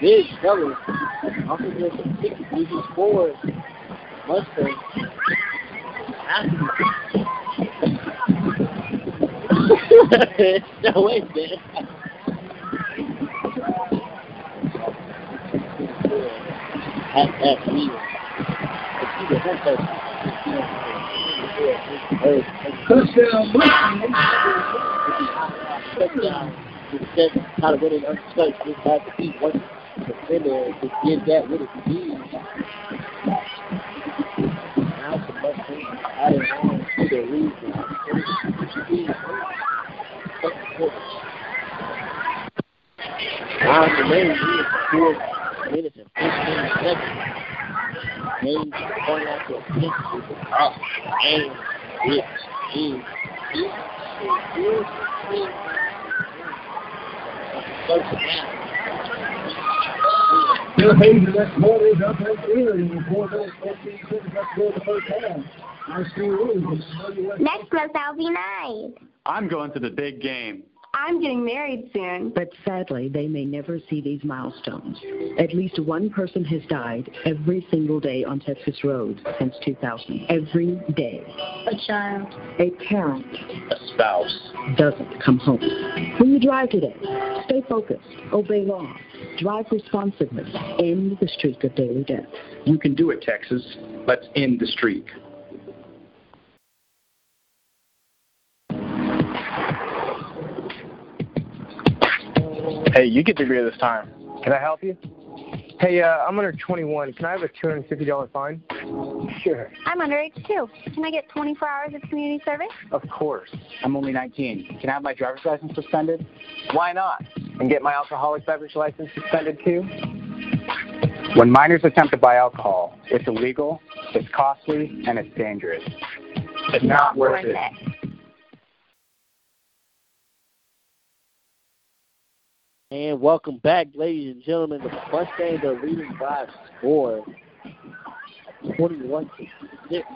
Big fellas. I think there's some tickets we can score. Mustang. no way, man. At that wheel. Touchdown, Mustang. Touchdown. Instead, how to win it untouched. Just had to be one defender to get that with his. Now the Mustangs adding on to the lead. Now the main lead four minutes and 15 seconds. James going out to a pinch with the top. And it is Bill Hayes, the next ball is up and clear in four minutes, 14 seconds left to the first half. Our score is Next month I'll be nine. I'm going to the big game. I'm getting married soon. But sadly, they may never see these milestones. At least one person has died every single day on Texas roads since 2000. Every day. A child. A parent A spouse. doesn't come home. When you drive today, stay focused, obey law, drive responsibly, end the streak of daily death. You can do it, Texas. Let's end the streak. Hey, you get the beer this time. Can I help you? Hey, uh, I'm under 21. Can I have a $250 fine? Sure. I'm underage too. Can I get 24 hours of community service? Of course. I'm only 19. Can I have my driver's license suspended? Why not? And get my alcoholic beverage license suspended too? When minors attempt to buy alcohol, it's illegal, it's costly, and it's dangerous. It's not worth it. And welcome back, ladies and gentlemen. The Mustangs are leading by score 21 to 6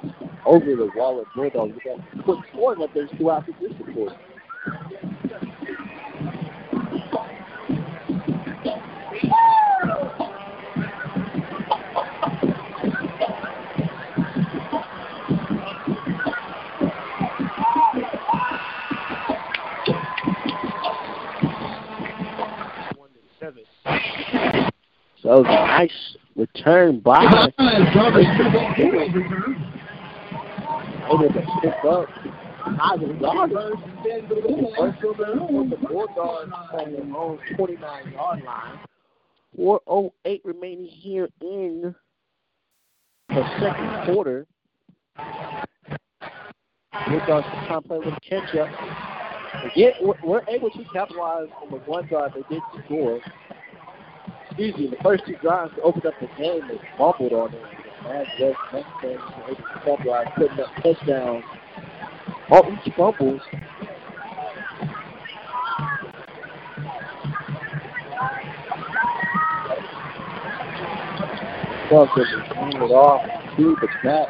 over the Waller Bulldogs. We got quick scoring up there throughout this report. So it a nice return by able to pick up positive yards. The Bulldogs on their own 29 yard line. 4.08 remaining here in the second quarter. Bulldogs are trying to play a little catch up. Again, we're, we're able to capitalize on the one drive they did score. Me, the first two drives to open up the game, they fumbled on it. As West Mustangs were able to capitalize, putting up touchdowns on each fumbles. Bucks are handing it off to the back.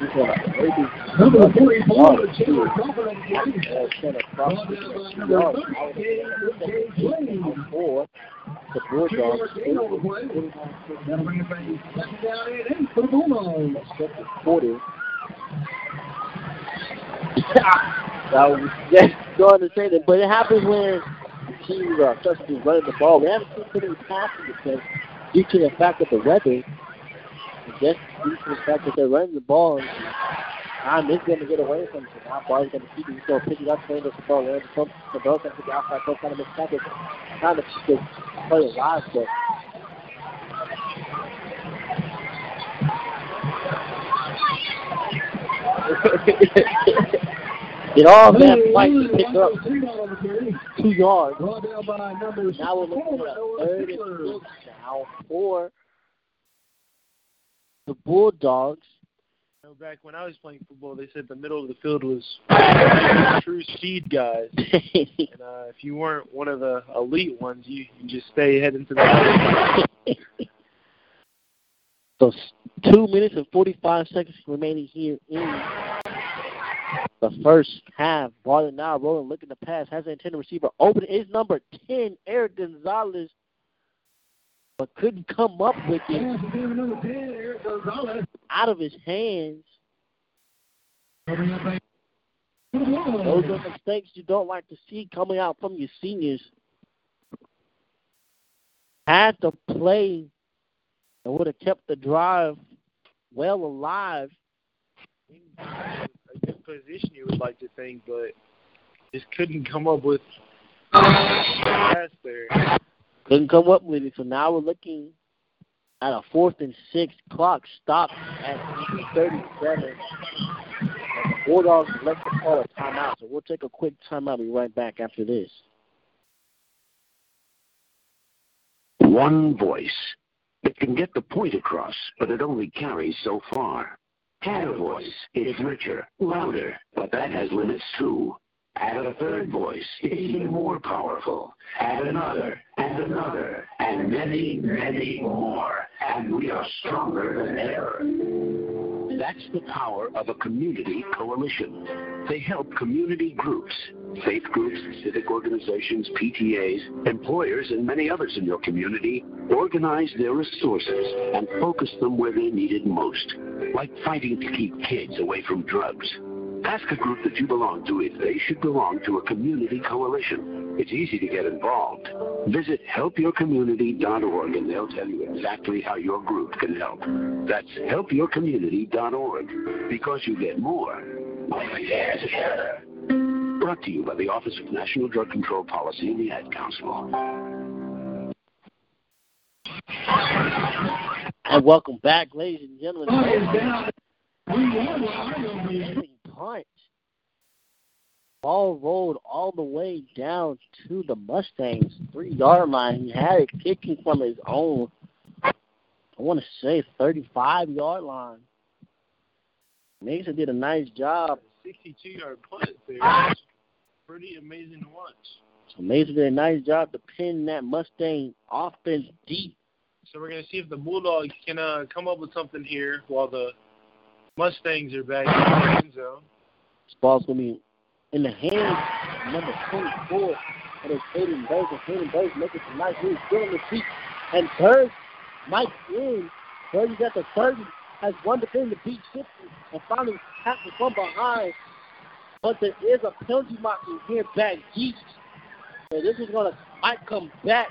He's gonna maybe Number 44, the Taylor uh, send across the the Bulldogs. That'll bring it back second down and eight for the Bulldogs. Second quarter. I was just going to say that, but it happens when teams are especially running the ball. We haven't seen too many passes because due to the fact of the weather, just due to the fact that they're running the ball, and time is going to get away from. So now ball's going to keep it. He's going to pick it up, play the ball, [laughs] and the the ball's going to the outside, go kind of tackles, kind of just play alive, but. Get all that fight to pick up two yards. Now we're looking at a third and six now for the Bulldogs. Back when I was playing football, they said the middle of the field was true speed guys. [laughs] and uh, if you weren't one of the elite ones, you, you just stay heading to the [laughs] So two minutes and 45 seconds remaining here in the first half. Ball now rolling, looking to pass. Has an intended receiver open. Is number 10, Eric Gonzalez, but couldn't come up with it out of his hands. Those are mistakes you don't like to see coming out from your seniors. Had to play and would have kept the drive well alive. a good position, you would like to think, but just couldn't come up with pass there. Couldn't come up with it. So now we're looking at a fourth and six clock stop at 37. And the Bulldogs elect to call a timeout. So we'll take a quick timeout. Be right back after this. One voice. It can get the point across, but it only carries so far. Add a voice. It's richer, louder, but that has limits too. Add a third voice. Even more powerful. Add another, and another, and many, many more. And we are stronger than ever. That's the power of a community coalition. They help community groups, faith groups, civic organizations, PTAs, employers, and many others in your community organize their resources and focus them where they're needed most, like fighting to keep kids away from drugs. Ask a group that you belong to if they should belong to a community coalition. It's easy to get involved. Visit helpyourcommunity.org and they'll tell you exactly how your group can help. That's helpyourcommunity.org because you get more when we together. Brought to you by the Office of National Drug Control Policy and the Ad Council. And welcome back, ladies and gentlemen. Punt. Ball rolled all the way down to the Mustangs three yard line. He had it kicking from his own, I want to say, 35 yard line. Mason did a nice job. 62 yard punt there. It's pretty amazing to watch. So Mason did a nice job to pin that Mustang offense deep. So we're going to see if the Bulldogs can uh, come up with something here while the Mustangs are back in the end zone. Ball's going to be in the hands number 24. That is Hayden Burke. And Hayden Burke making some nice moves, still in the seat. And Burke might in. Burke got the 30, has one defender to beat 50, and finally tackles from behind. But there is a penalty mark in here back deep. So this is going to might come back.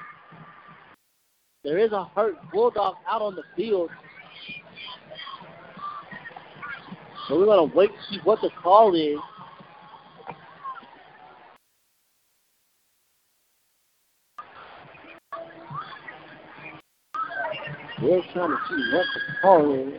There is a hurt Bulldog out on the field. So we're going to wait to see what the call is. We're trying to see what the call is.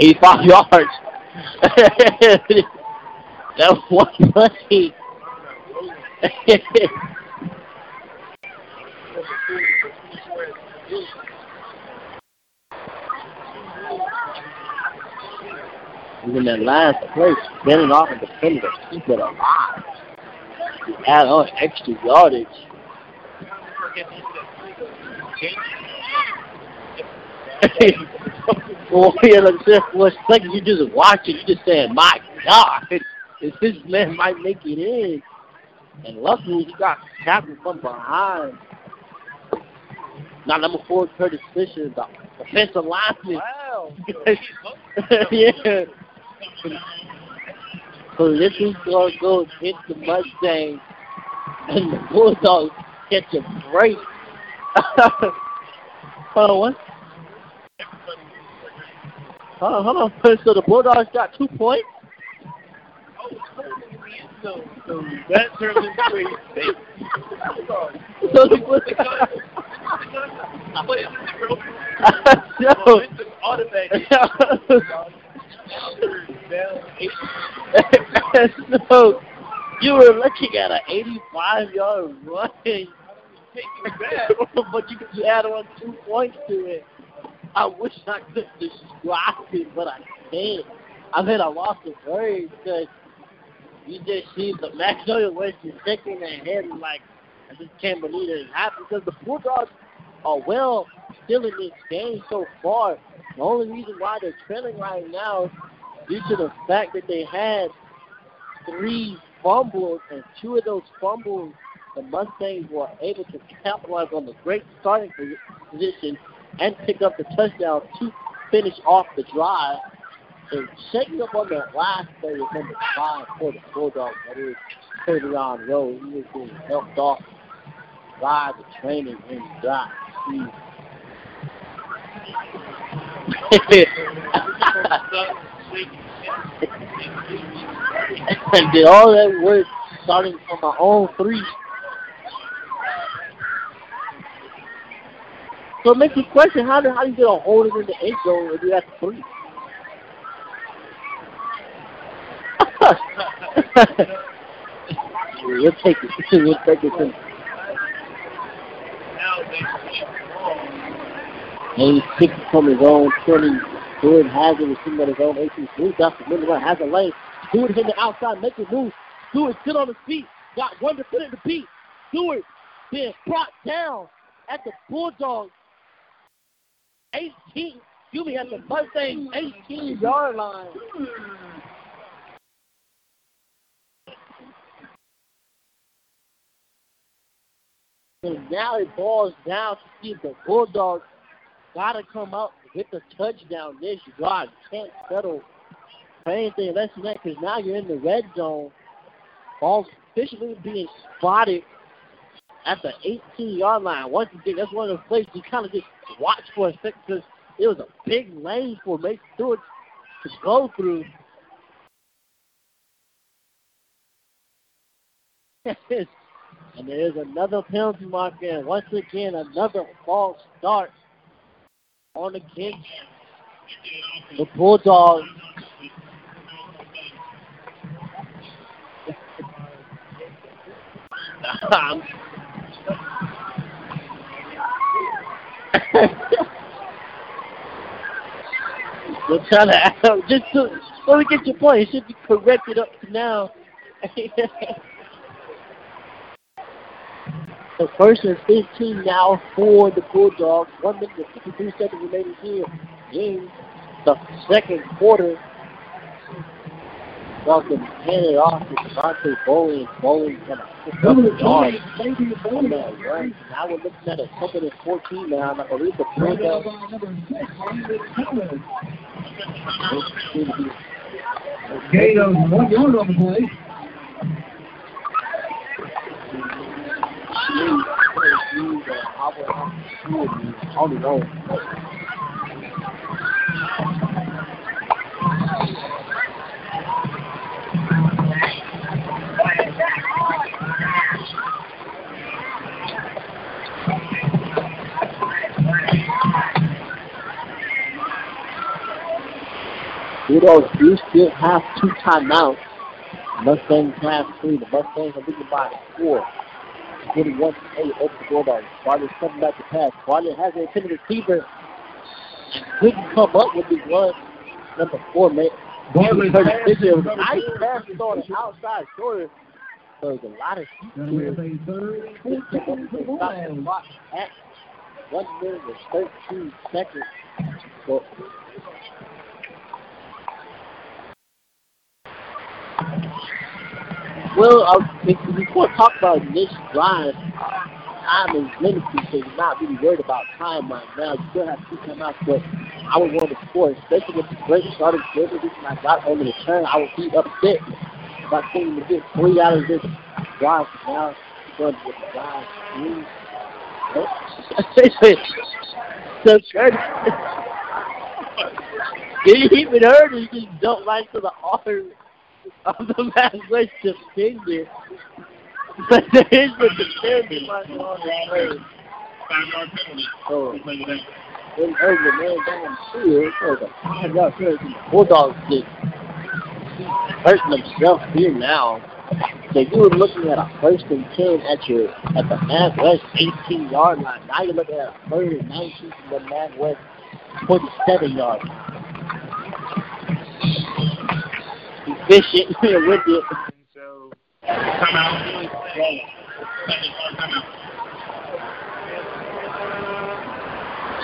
Eighty-five yards. [laughs] that [laughs] was play. in that last play, spinning off and defending to keep it alive. To add on extra yardage. well, yeah, like a second, you just watching, you just saying, my God, this man might make it in. And luckily, he got tackled from behind. Now, number four, Curtis Fisher, the offensive lineman. Wow. [laughs] [laughs] yeah. So this is going to go hit the Mustang, and the Bulldogs catch a break. [laughs] hold on, what? Hold on, hold on. So the Bulldogs got two points? So, so that into a So the no. So you were looking at an 85 yard run, but you could add on two points to it. I wish I could describe it, but I can't. I mean, I lost the words because you just see the Magnolia West is shaking their head like, I just can't believe it happened because the Bulldogs are well still in this game so far. The only reason why they're trailing right now due to the fact that they had three fumbles, and two of those fumbles, the Mustangs were able to capitalize on the great starting position and pick up the touchdown to finish off the drive. And checking up on that last play was number five for the Bulldogs. That is Tavion Rowe. He was being helped off by the training and drive. [laughs] and did all that work starting from my own three. So it makes me question how do how do you get a hold of in the end zone if you have three? We'll take it. we'll take it. Too. 86 from his own 20. Stewart has it, receiving at his own 18. Stewart got the middle run, has a lane. Stewart hitting the outside, making moves. Stewart still on his feet. Got one to put it to beat. Stewart being brought down at the Bulldogs 18, excuse me, at the Mustangs 18 yard line. And now it balls down to see if the Bulldogs got to come up with the touchdown this drive. Can't settle for anything less than that because now you're in the red zone. Ball's officially being spotted at the 18-yard line. Once again, that's one of those places you kind of just watch for a second because it was a big lane for Mason Stewart to go through. [laughs] and there is another penalty mark there. Once again, another false start on the kick. The Bulldogs. [laughs] We're trying to just to let me get your point. It should be corrected up to now. [laughs] So first and 15 now for the Bulldogs. One minute and 53 seconds remaining here in the second quarter. Welcome, hand it off to Devontae Bowling. Bowling kind of up the yard. Now we're looking at a second and 14 now. I believe the Bulldogs. Gain of one yard on the play. I don't know. Bulldogs do still have two timeouts. Mustangs have three. The Mustangs are leading by four. 21 8 over the Bulldogs. Bartlett coming back to pass. Bartlett has an intended receiver. Couldn't come up with the one. Number four, man. Bartlett Curtis pass Fisher. It was a number nice pass on the outside shoulder. So there's a lot of Gonna be a third and 14 for the Stop the Bulldogs. clock one minute and 13 seconds. So Well, uh, if we talk about this drive, time is limited, so you're not really worried about time right now. You still have two timeouts, but I would want to score, especially with the great starting field position I got on the return. I would be upset if I couldn't get three out of this drive. Now, going with the drive so, Curtis, [laughs] did he even hurt or he just jumped right to the arm of the last West defender? But there is the defender right on the play. So, then hurt the man down the field. So the five yard penalty. Bulldogs just hurting themselves here now. So you were looking at a first and ten at your at the Mag West 18 yard line. Now you're looking at a third and 19 from the Mag West 27 yard line. Efficient [laughs] with it.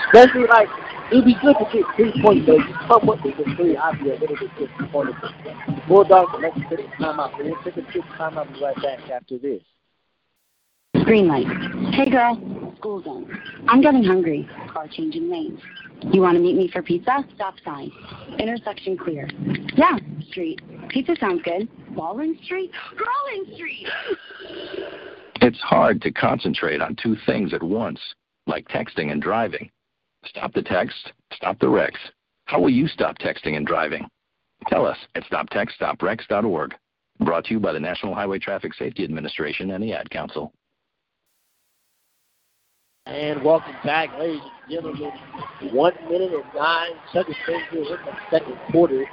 Especially like it'd be good to get three points, but you come up with the three, I'd be a little bit disappointed. The Bulldogs will let you take a timeout. We'll take a quick timeout and be right back after this. Green light. Hey girl, school's on. I'm getting hungry. Car changing lanes. You want to meet me for pizza? Stop sign. Intersection clear. Yeah, street. Pizza sounds good. Ballin Street? Rollin Street! [sighs] It's hard to concentrate on two things at once, like texting and driving. Stop the text, stop the wrecks. How will you stop texting and driving? Tell us at stoptextstopwrecks.org. Brought to you by the National Highway Traffic Safety Administration and the Ad Council. And welcome back, ladies and gentlemen. One minute and nine seconds here in the second quarter.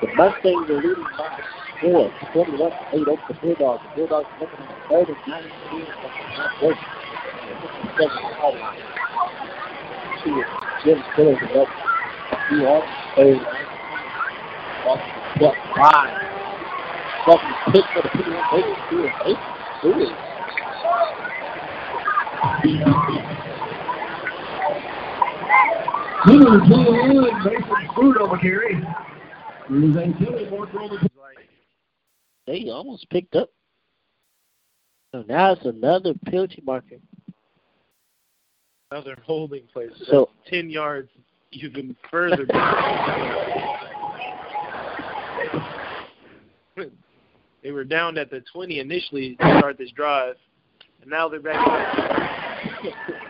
The Mustangs are leading by four, 21 8 over the Bulldogs. The Bulldogs looking at third and 19 from the halfway. Line. Two, Jim Spillers is up. Two on third and 19. Boston up five. Second pick for the Pity Raiders. Two and eight. Two and Number 21, Mason Fruit on the They almost picked up. So now it's another penalty marker. Another holding place. So- That's 10 yards even further. [laughs] [laughs] they were down at the 20 initially to start this drive, and now they're back. [laughs]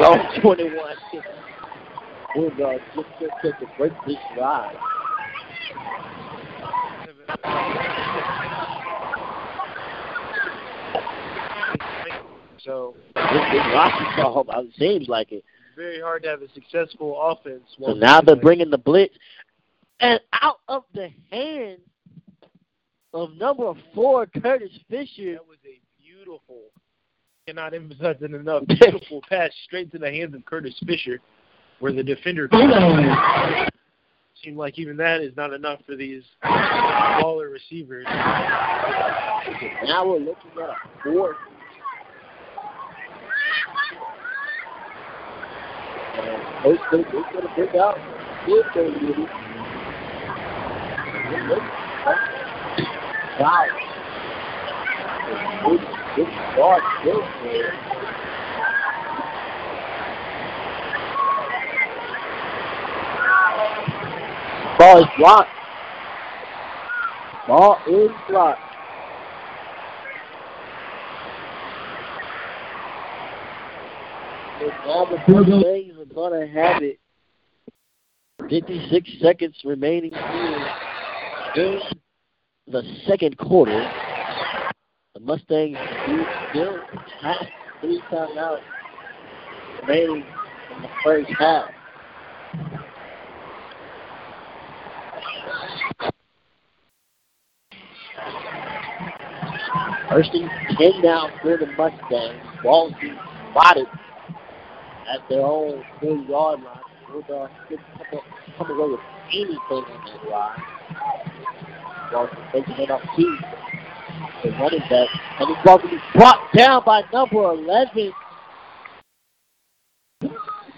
Long 21. Bulldogs just just just to break this drive. So It seems like it. very hard to have a successful offense. So now they're bringing the blitz, and out of the hands of number four, Curtis Fisher. That was a beautiful, cannot emphasize it enough, beautiful [laughs] pass straight to the hands of Curtis Fisher, where the defender seemed like even that is not enough for these baller receivers. Now we're looking at a fourth. And Coach Coach going to pick out. He's going to get it. Wow. Good, good start, good Ball is blocked. Ball is blocked. The Mustangs are going to have it. 56 seconds remaining in the second quarter. The Mustangs do still have three timeouts remaining in the first half. And 10 now for the Mustangs. Ball spotted at their own 30 yard line. Bulldogs couldn't come, away with anything on that drive. Ball taking it off key. The running back. And he's going to be brought down by number 11.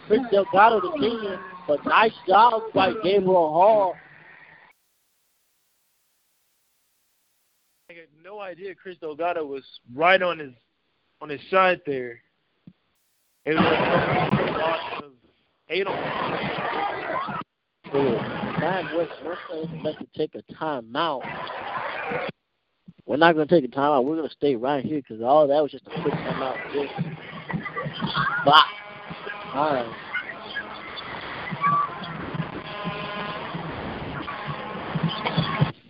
Chris Delgado, the senior. But nice job by Gabriel Hall. I had no idea Chris Delgado was right on his on his side there. It was a loss of eight on West Mustangs meant to take a timeout. We're not going to take a timeout. We're going to stay right here because all that was just a quick timeout. Just. All right.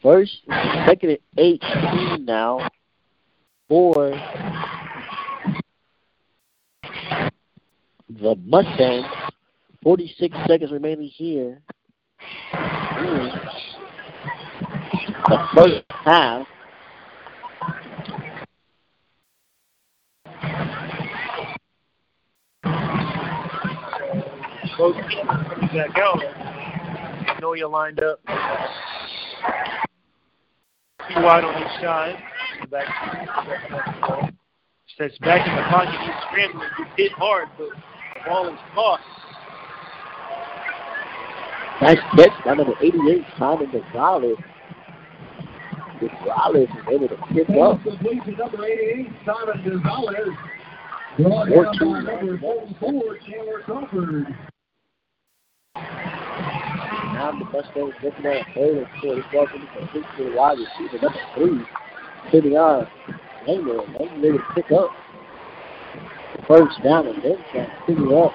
First, second at 18 now for the Mustangs. 46 seconds remaining here. The first half. Close back out. I know you lined up. Two wide on each side. Back, Steps back in the pocket. He's scrambling. He hit hard, but the ball is caught. Nice catch by number 88, Simon Gonzalez. Gonzalez is able to pick up. Completion number 88, Simon Gonzalez. Brought down by number 44, Chandler Crawford. Now the Mustangs looking at third and four. This ball going to be complete to the wide receiver, number three, sitting on Langler. Langler able to pick up the first down and then try to pick it up.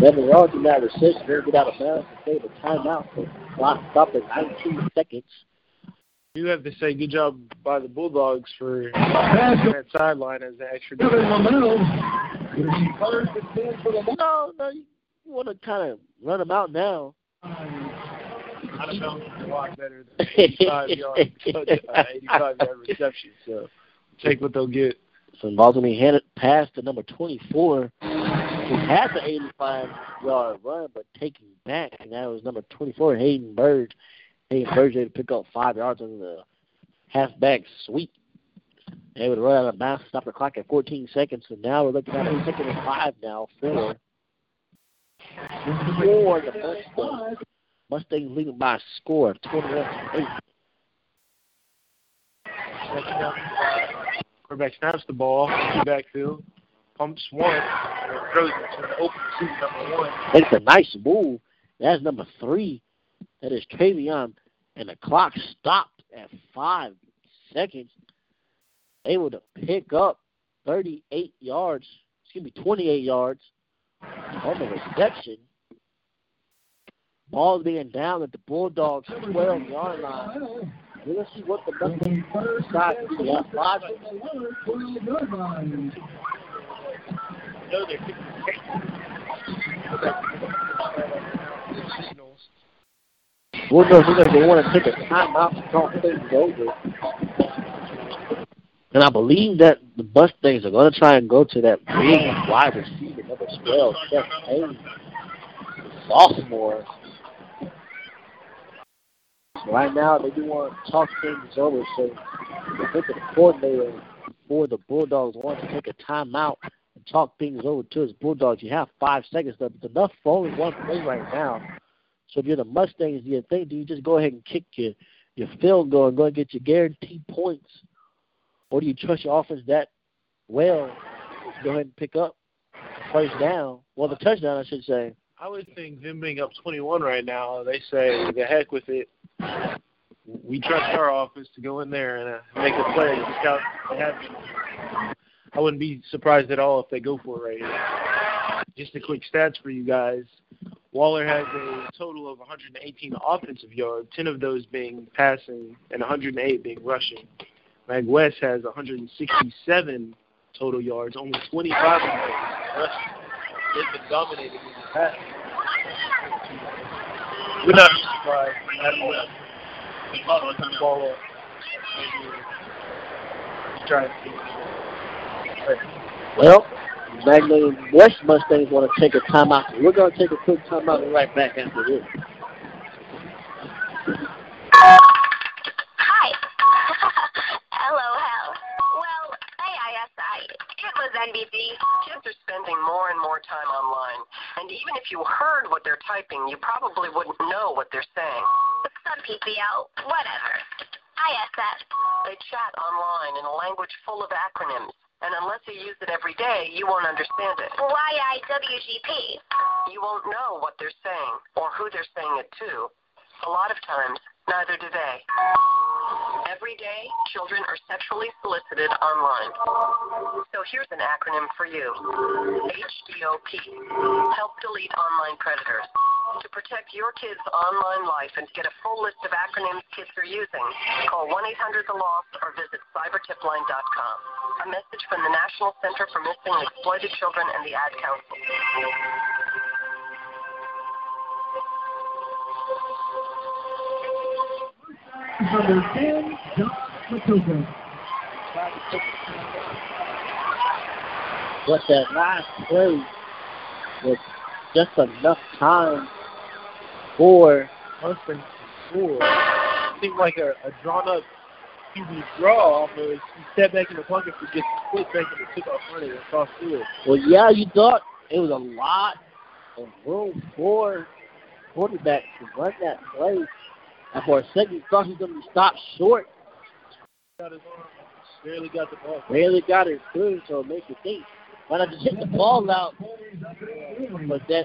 Seven yards in that reception. They'll get out of bounds and save a timeout. So clock stopped at 19 seconds. You have to say good job by the Bulldogs for that sideline as an extra. No, no, you want to kind of run them out now. I don't know. A lot better than [laughs] 85 yard, uh, 85 yard reception. So take what they'll get. So the ball's going to be handed pass to number 24, who had the 85 yard run, but taking back, and that was number 24, Hayden Bird. Hayden Bird able to pick up five yards on the halfback sweep. Able to run out of bounds, stop the clock at 14 seconds, and now we're looking at a second and five now for for the Mustangs. Mustangs leading by a score of 21 to 8. Quarterback snaps the ball, backfield, pumps one, and throws it to the open receiver number one. It's a nice move. That's number three. That is Travion. And the clock stopped at five seconds. Able to pick up 38 yards, excuse me, 28 yards on the reception. Ball being down at the Bulldogs 12 yard line. We're going to see what the decide to do. Yeah, five. Bulldogs are going to want to take a timeout to talk things over. And I believe that the Mustangs are going to try and go to that big wide receiver, number 12, Seth the sophomore. Right now, they do want to talk things over. So I think the coordinator for the Bulldogs wants to take a timeout and talk things over to his Bulldogs. You have five seconds left. It's enough for only one play right now. So if you're the Mustangs, do you think do you just go ahead and kick your your field goal and go and get your guaranteed points? Or do you trust your offense that well to go ahead and pick up first down? Well, the touchdown, I should say. I would think them being up 21 right now, they say, the heck with it. We trust our offense to go in there and uh, make a play. Scout, I wouldn't be surprised at all if they go for it right here. Just a quick stats for you guys. Waller has a total of 118 offensive yards, 10 of those being passing and 108 being rushing. Mag West has 167 total yards, only 25 of those rushing. They've been dominating in the pass. Would not surprised. Mag West. Ball up. Trying to Well, Magnolia West Mustangs want to take a timeout. We're going to take a quick timeout and right back after this. Even if you heard what they're typing, you probably wouldn't know what they're saying. Some PPO, whatever. ISS. They chat online in a language full of acronyms. And unless you use it every day, you won't understand it. YIWGP. You won't know what they're saying or who they're saying it to. A lot of times, neither do they. Every day, children are sexually solicited online. So here's an acronym for you HDOP Help Delete Online Predators. To protect your kids' online life and to get a full list of acronyms kids are using, call 1 800 The Lost or visit cybertipline.com. A message from the National Center for Missing and Exploited Children and the Ad Council. Number 10, John Matoka. But that last play was just enough time for Huntsman to score. Seemed like a, a drawn up QB draw almost. He stepped back in the pocket for just a split second and took off running across field. Well, yeah, you thought it was a lot of room for quarterback to run that play. And for a second, you thought he was going to stopped short. Got his barely got the ball. Barely got it through, so it makes you think. Why not just hit the ball out? But that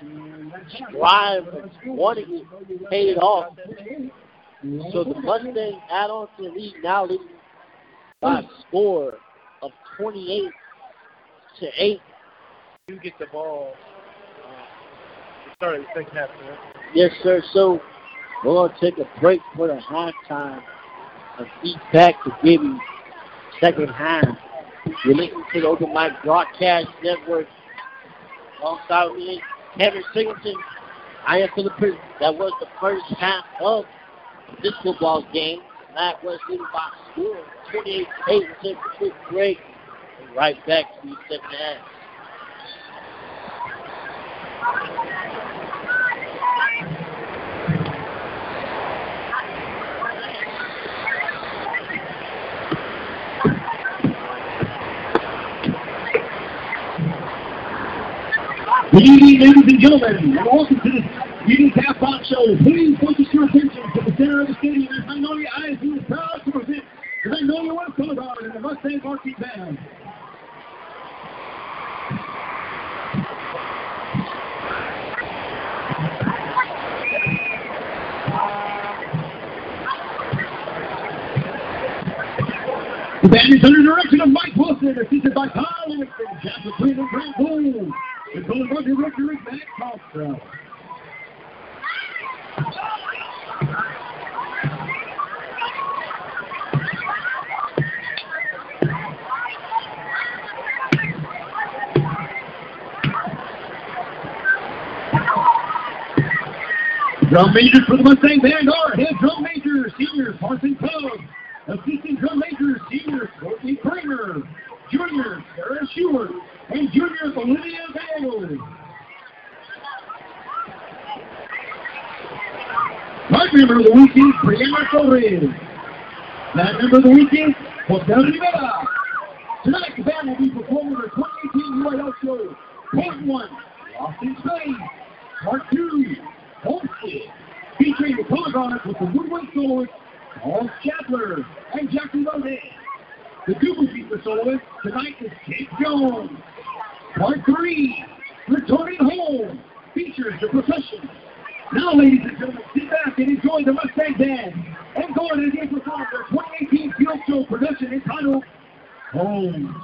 drive wanting it paid it off. So the Mustangs add on to the lead, now leading by a score of 28 to 8. You get the ball. Uh, the second half, man. Yes, sir. So we're going to take a break for the halftime and be back to give you second half. You're listening to the Open Mic Broadcast Network. Alongside me, Kevin Singleton. I am Philip Pritchard. That was the first half of this football game. Matt West leading by score 28 8. We'll quick break and right back to the second half. Good evening, ladies and gentlemen, and welcome to this Union Half Box Show. Please focus your attention to the center of the stadium as Magnolia ISD is proud to present the Magnolia West Guard and the Mustang Marquee Band. The band is under the direction of Mike Wilson, assisted by Kyle Livingston, Jasper Quinn, and Grant Boone. The color guard director is Matt Kostrow. Drum majors for the Mustang Band are head drum major, senior Parson Cub, assistant drum major, senior Courtney Kramer, junior Sarah Stewart, and junior Olivia Bale. My member of the week is Brianna Torres. Night member of the week is Jose Rivera. Tonight the band will be performing their 2018 UIL show, Part 1, Lost in Space, Part 2, Homestead, featuring the color guard with the woodwind soloist, Paul Chapler and Jackie Loaded. The Google Pizza soloist tonight is Kate Jones. Part three, returning home, features the procession. Now, ladies and gentlemen, sit back and enjoy the Mustang Band and on as they their 2018 field show production entitled Home.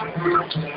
Ladies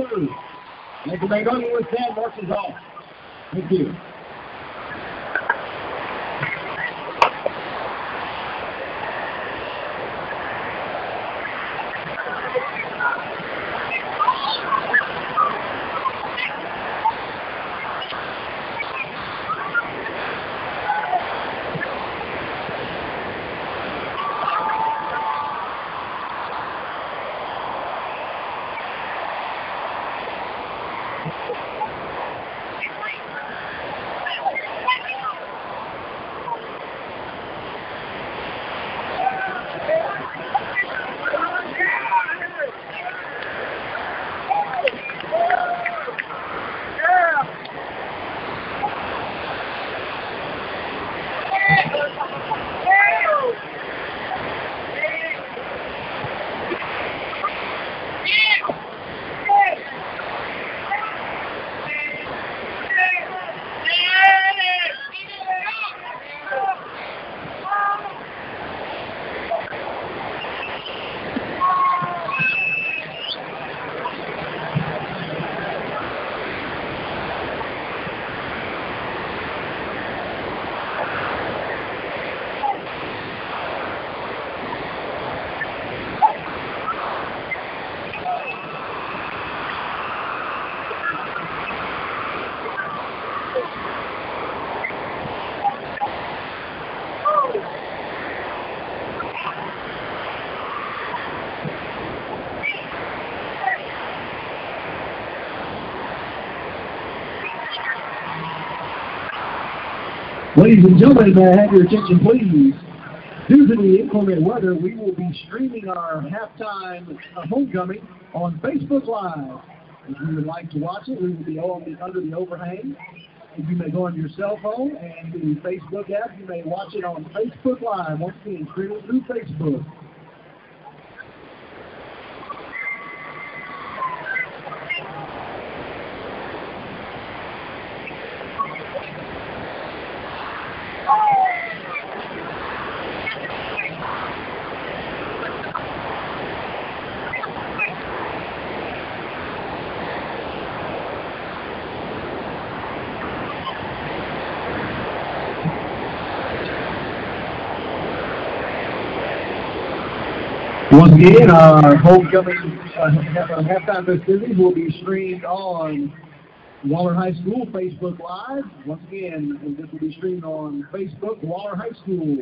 take cover. As the Magnolia West Band marches off. Thank you. Ladies and gentlemen, I have your attention, please? Due to the inclement weather, we will be streaming our halftime homecoming on Facebook Live. If you would like to watch it, we will be the, under the overhang. If you may go on your cell phone and the Facebook app, you may watch it on Facebook Live. Once again, streaming through Facebook. Once again, our homecoming uh, halftime festivities will be streamed on Waller High School Facebook Live. Once again, this will be streamed on Facebook, Waller High School.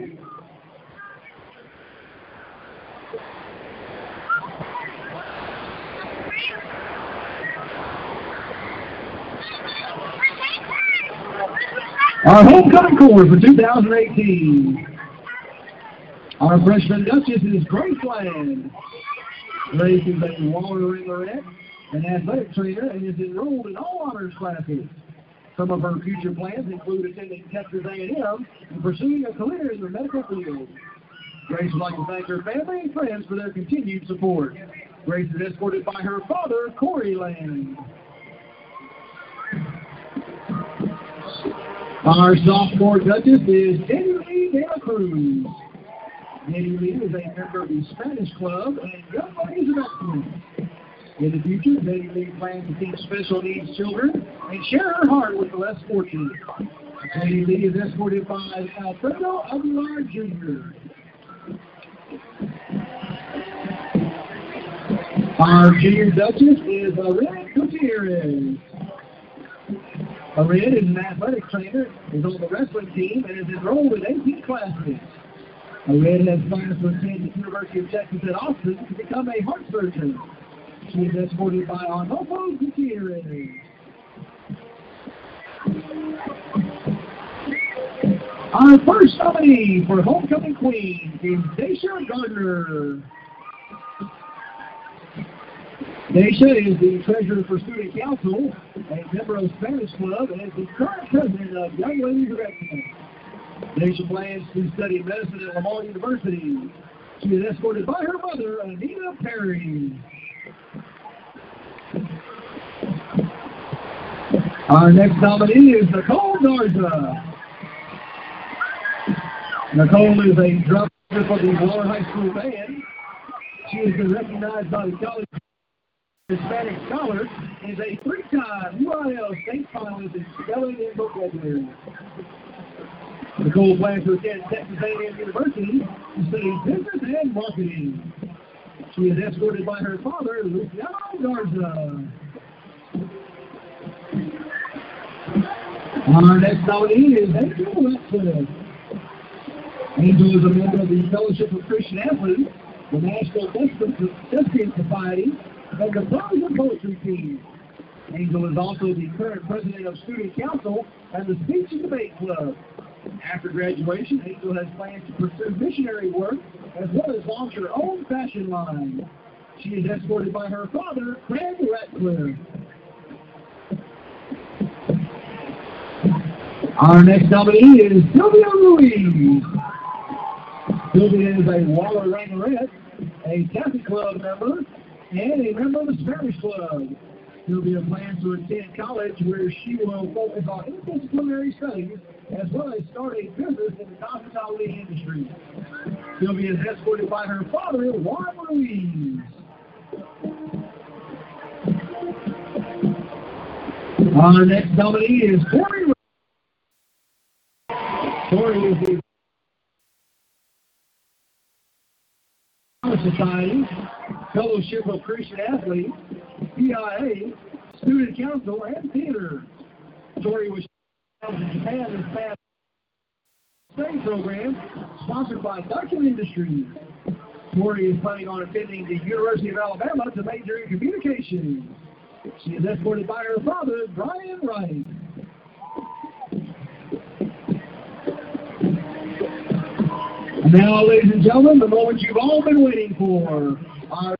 Our homecoming chorus for 2018. Our freshman Duchess is Graceland. Grace is a Waller Rangerette, an athletic trainer, and is enrolled in all honors classes. Some of her future plans include attending Texas A&M and pursuing a career in the medical field. Grace would like to thank her family and friends for their continued support. Grace is escorted by her father, Corey Land. Our sophomore Duchess is Jenny De Cruz. Lee is a member of the Spanish Club and Young Ladies of Excellence. In the future, Nettie Lee plans to teach special needs children and share her heart with the less fortunate. Nettie Lee is escorted by Alfredo Aguilar Jr. Our junior Duchess is Arid Gutierrez. Arid is an athletic trainer, is on the wrestling team, and is enrolled in 18 classes. Red has plans to attend the University of Texas at Austin to become a heart surgeon. She is escorted by Arnolfo Gutierrez. Our first nominee for Homecoming Queen is Daisha Gardner. Daisha is the treasurer for Student Council, a member of Spanish Club, and is the current president of Young Ladies of Daisha plans to study medicine at Lamar University. She is escorted by her mother, Anita Perry. Our next nominee is Nicole Garza. Nicole is a drummer for the Waller High School Band. She has been recognized by the College Hispanic Scholar and is a three-time UIL state finalist in spelling and vocabulary. Nicole plans to attend Texas A&M University to study business and marketing. She is escorted by her father, Luciano Garza. Our next nominee is Angel. Angel is a member of the Fellowship of Christian Athletes, the National Thespian Society, and the Prose Poetry Team. Angel is also the current president of Student Council and the Speech and Debate Club. After graduation, Hazel has plans to pursue missionary work as well as launch her own fashion line. She is escorted by her father, Craig Ratcliffe. Our next nominee is Sylvia Ruiz. Sylvia is a Waller Rangerette, a Catholic Club member, and a member of the Spanish Club. Sylvia plan to attend college where she will focus on interdisciplinary studies as well as start a business in the hospitality industry. Sylvia is escorted by her father, Juan Ruiz. Our next nominee is Corey. Corey is the Society, Fellowship of Christian Athletes, PIA, Student Council, and Theater. Tori was Japan this past study program, sponsored by Duncan Industries. Tori is planning on attending the University of Alabama to major in communications. She is escorted by her father, Brian Wright. Now, ladies and gentlemen, the moment you've all been waiting for. Our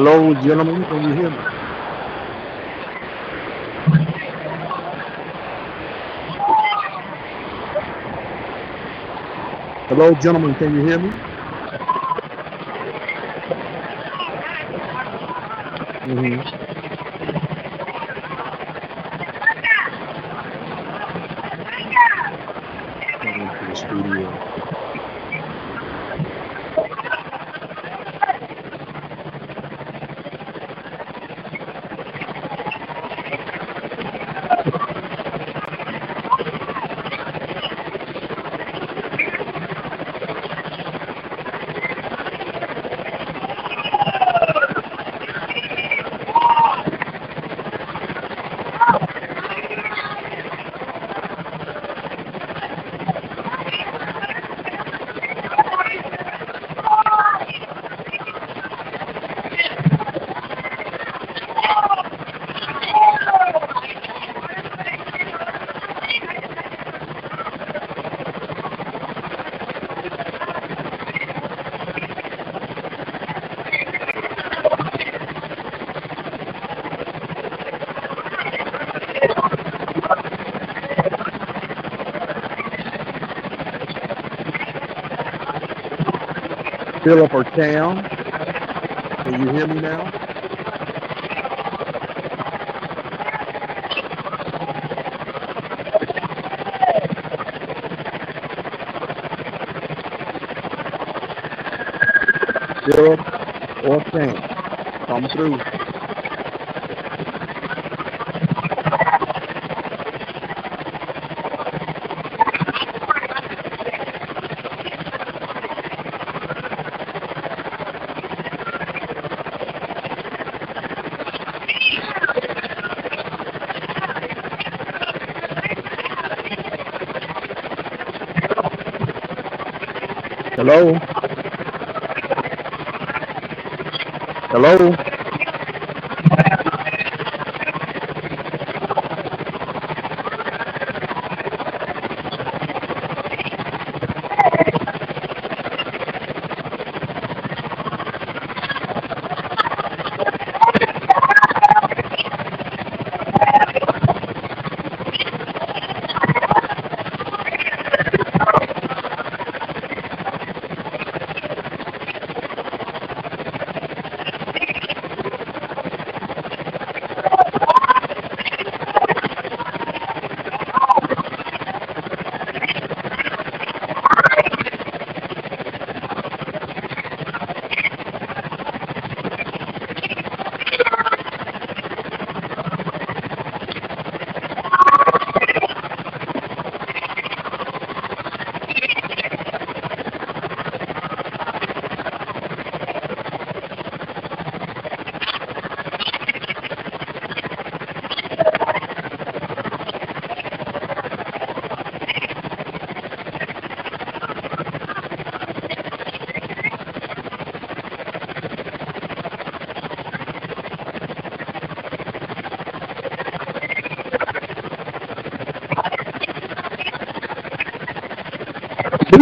Hello, gentlemen, can you hear me? Hello, gentlemen, can you hear me? Mm-hmm. Philip or Cam? Can you hear me now? Philip or Cam? Come through.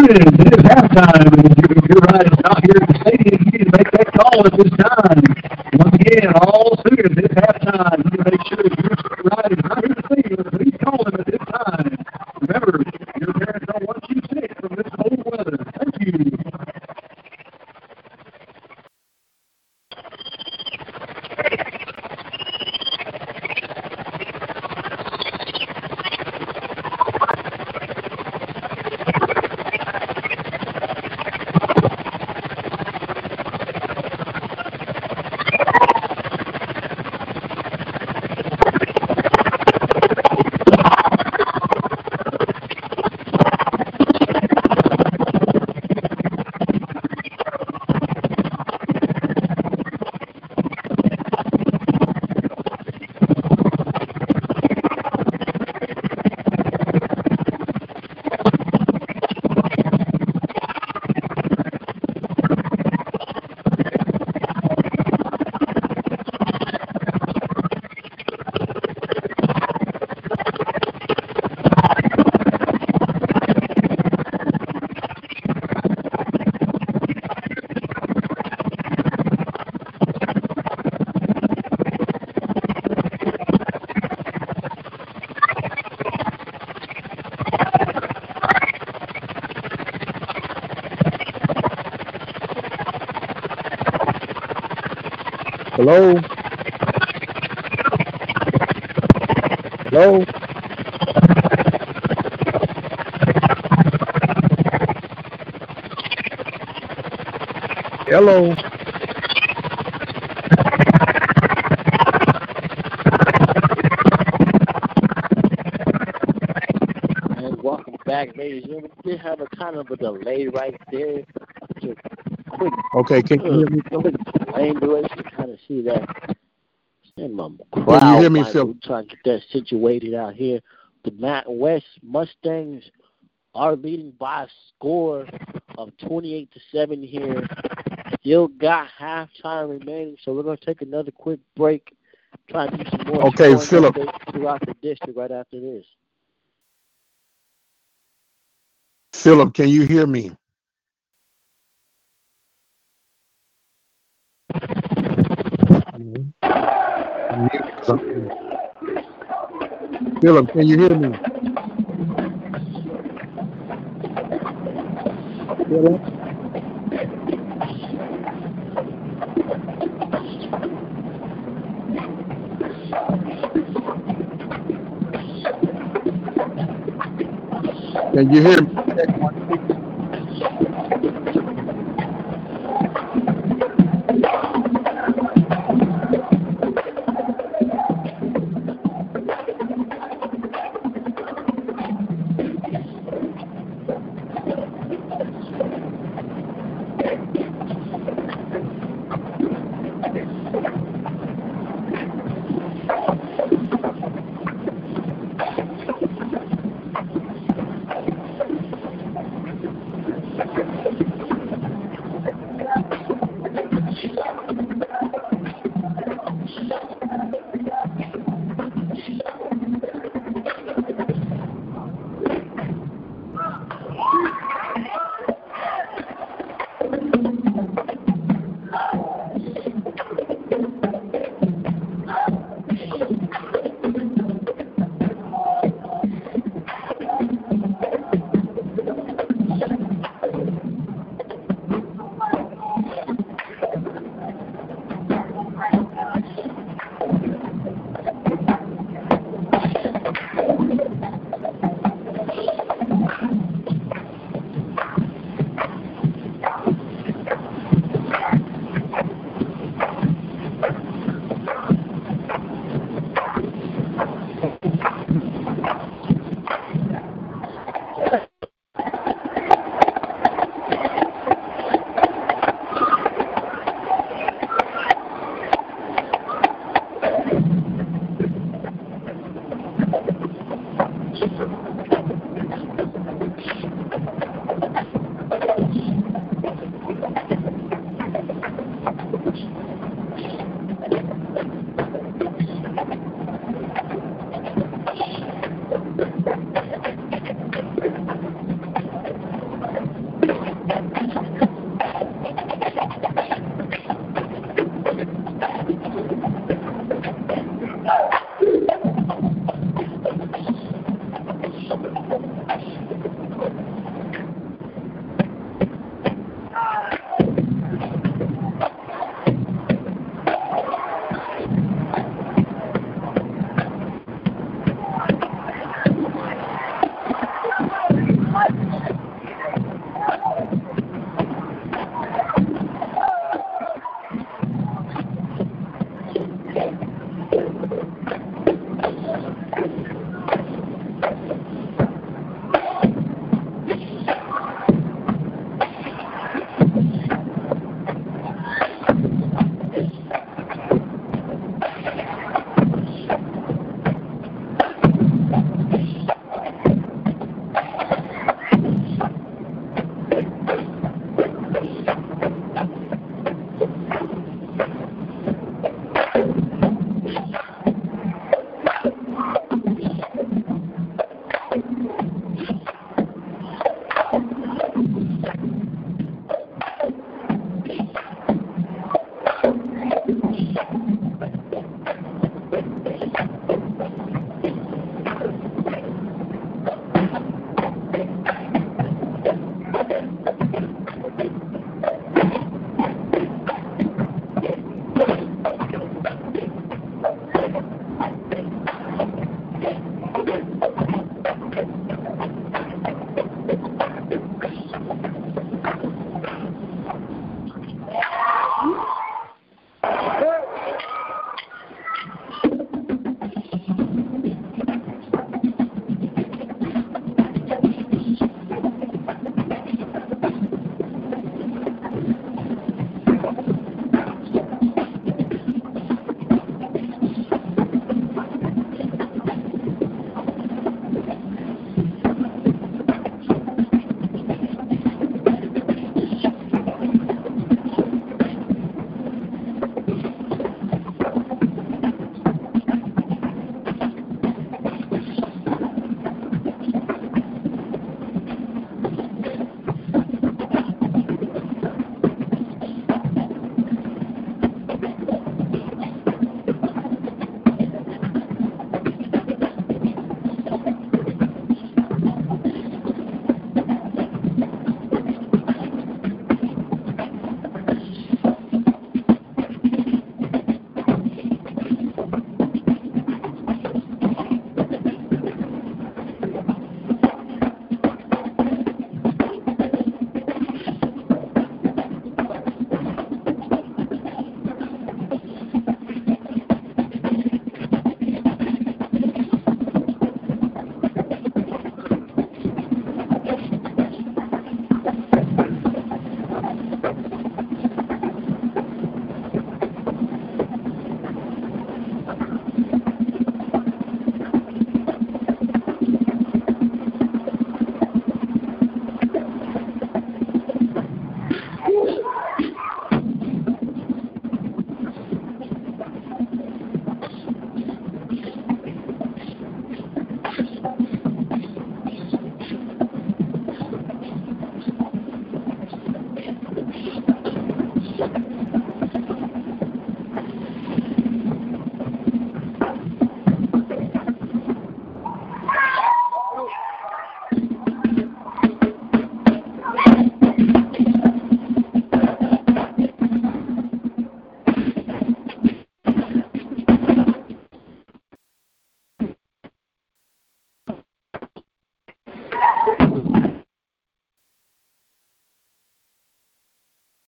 Sooners, it is halftime. And you're, you're right, it's not here at the stadium. You need to make that call at this time. Once again, all Sooners, it's halftime. You need to make sure that your ride is not here at the stadium. Please call them at this time. Remember, your parents don't want you sick from this cold weather. Thank you. Hello? Hello? Hello? And welcome back, ladies and gentlemen. We did have a kind of a delay right there. Okay, can you hear me? uh, quick delay delay to kind of see that. In my Can crowd, you hear me, Mike, Phil? We're trying to get that situated out here. The Mag West Mustangs are leading by a score of 28 to 7 here. Still got halftime remaining, so we're going to take another quick break. Try and do some more Okay, Philip. throughout the district right after this. Philip, can you hear me? Philip, can you hear me? Philip? Can you hear me?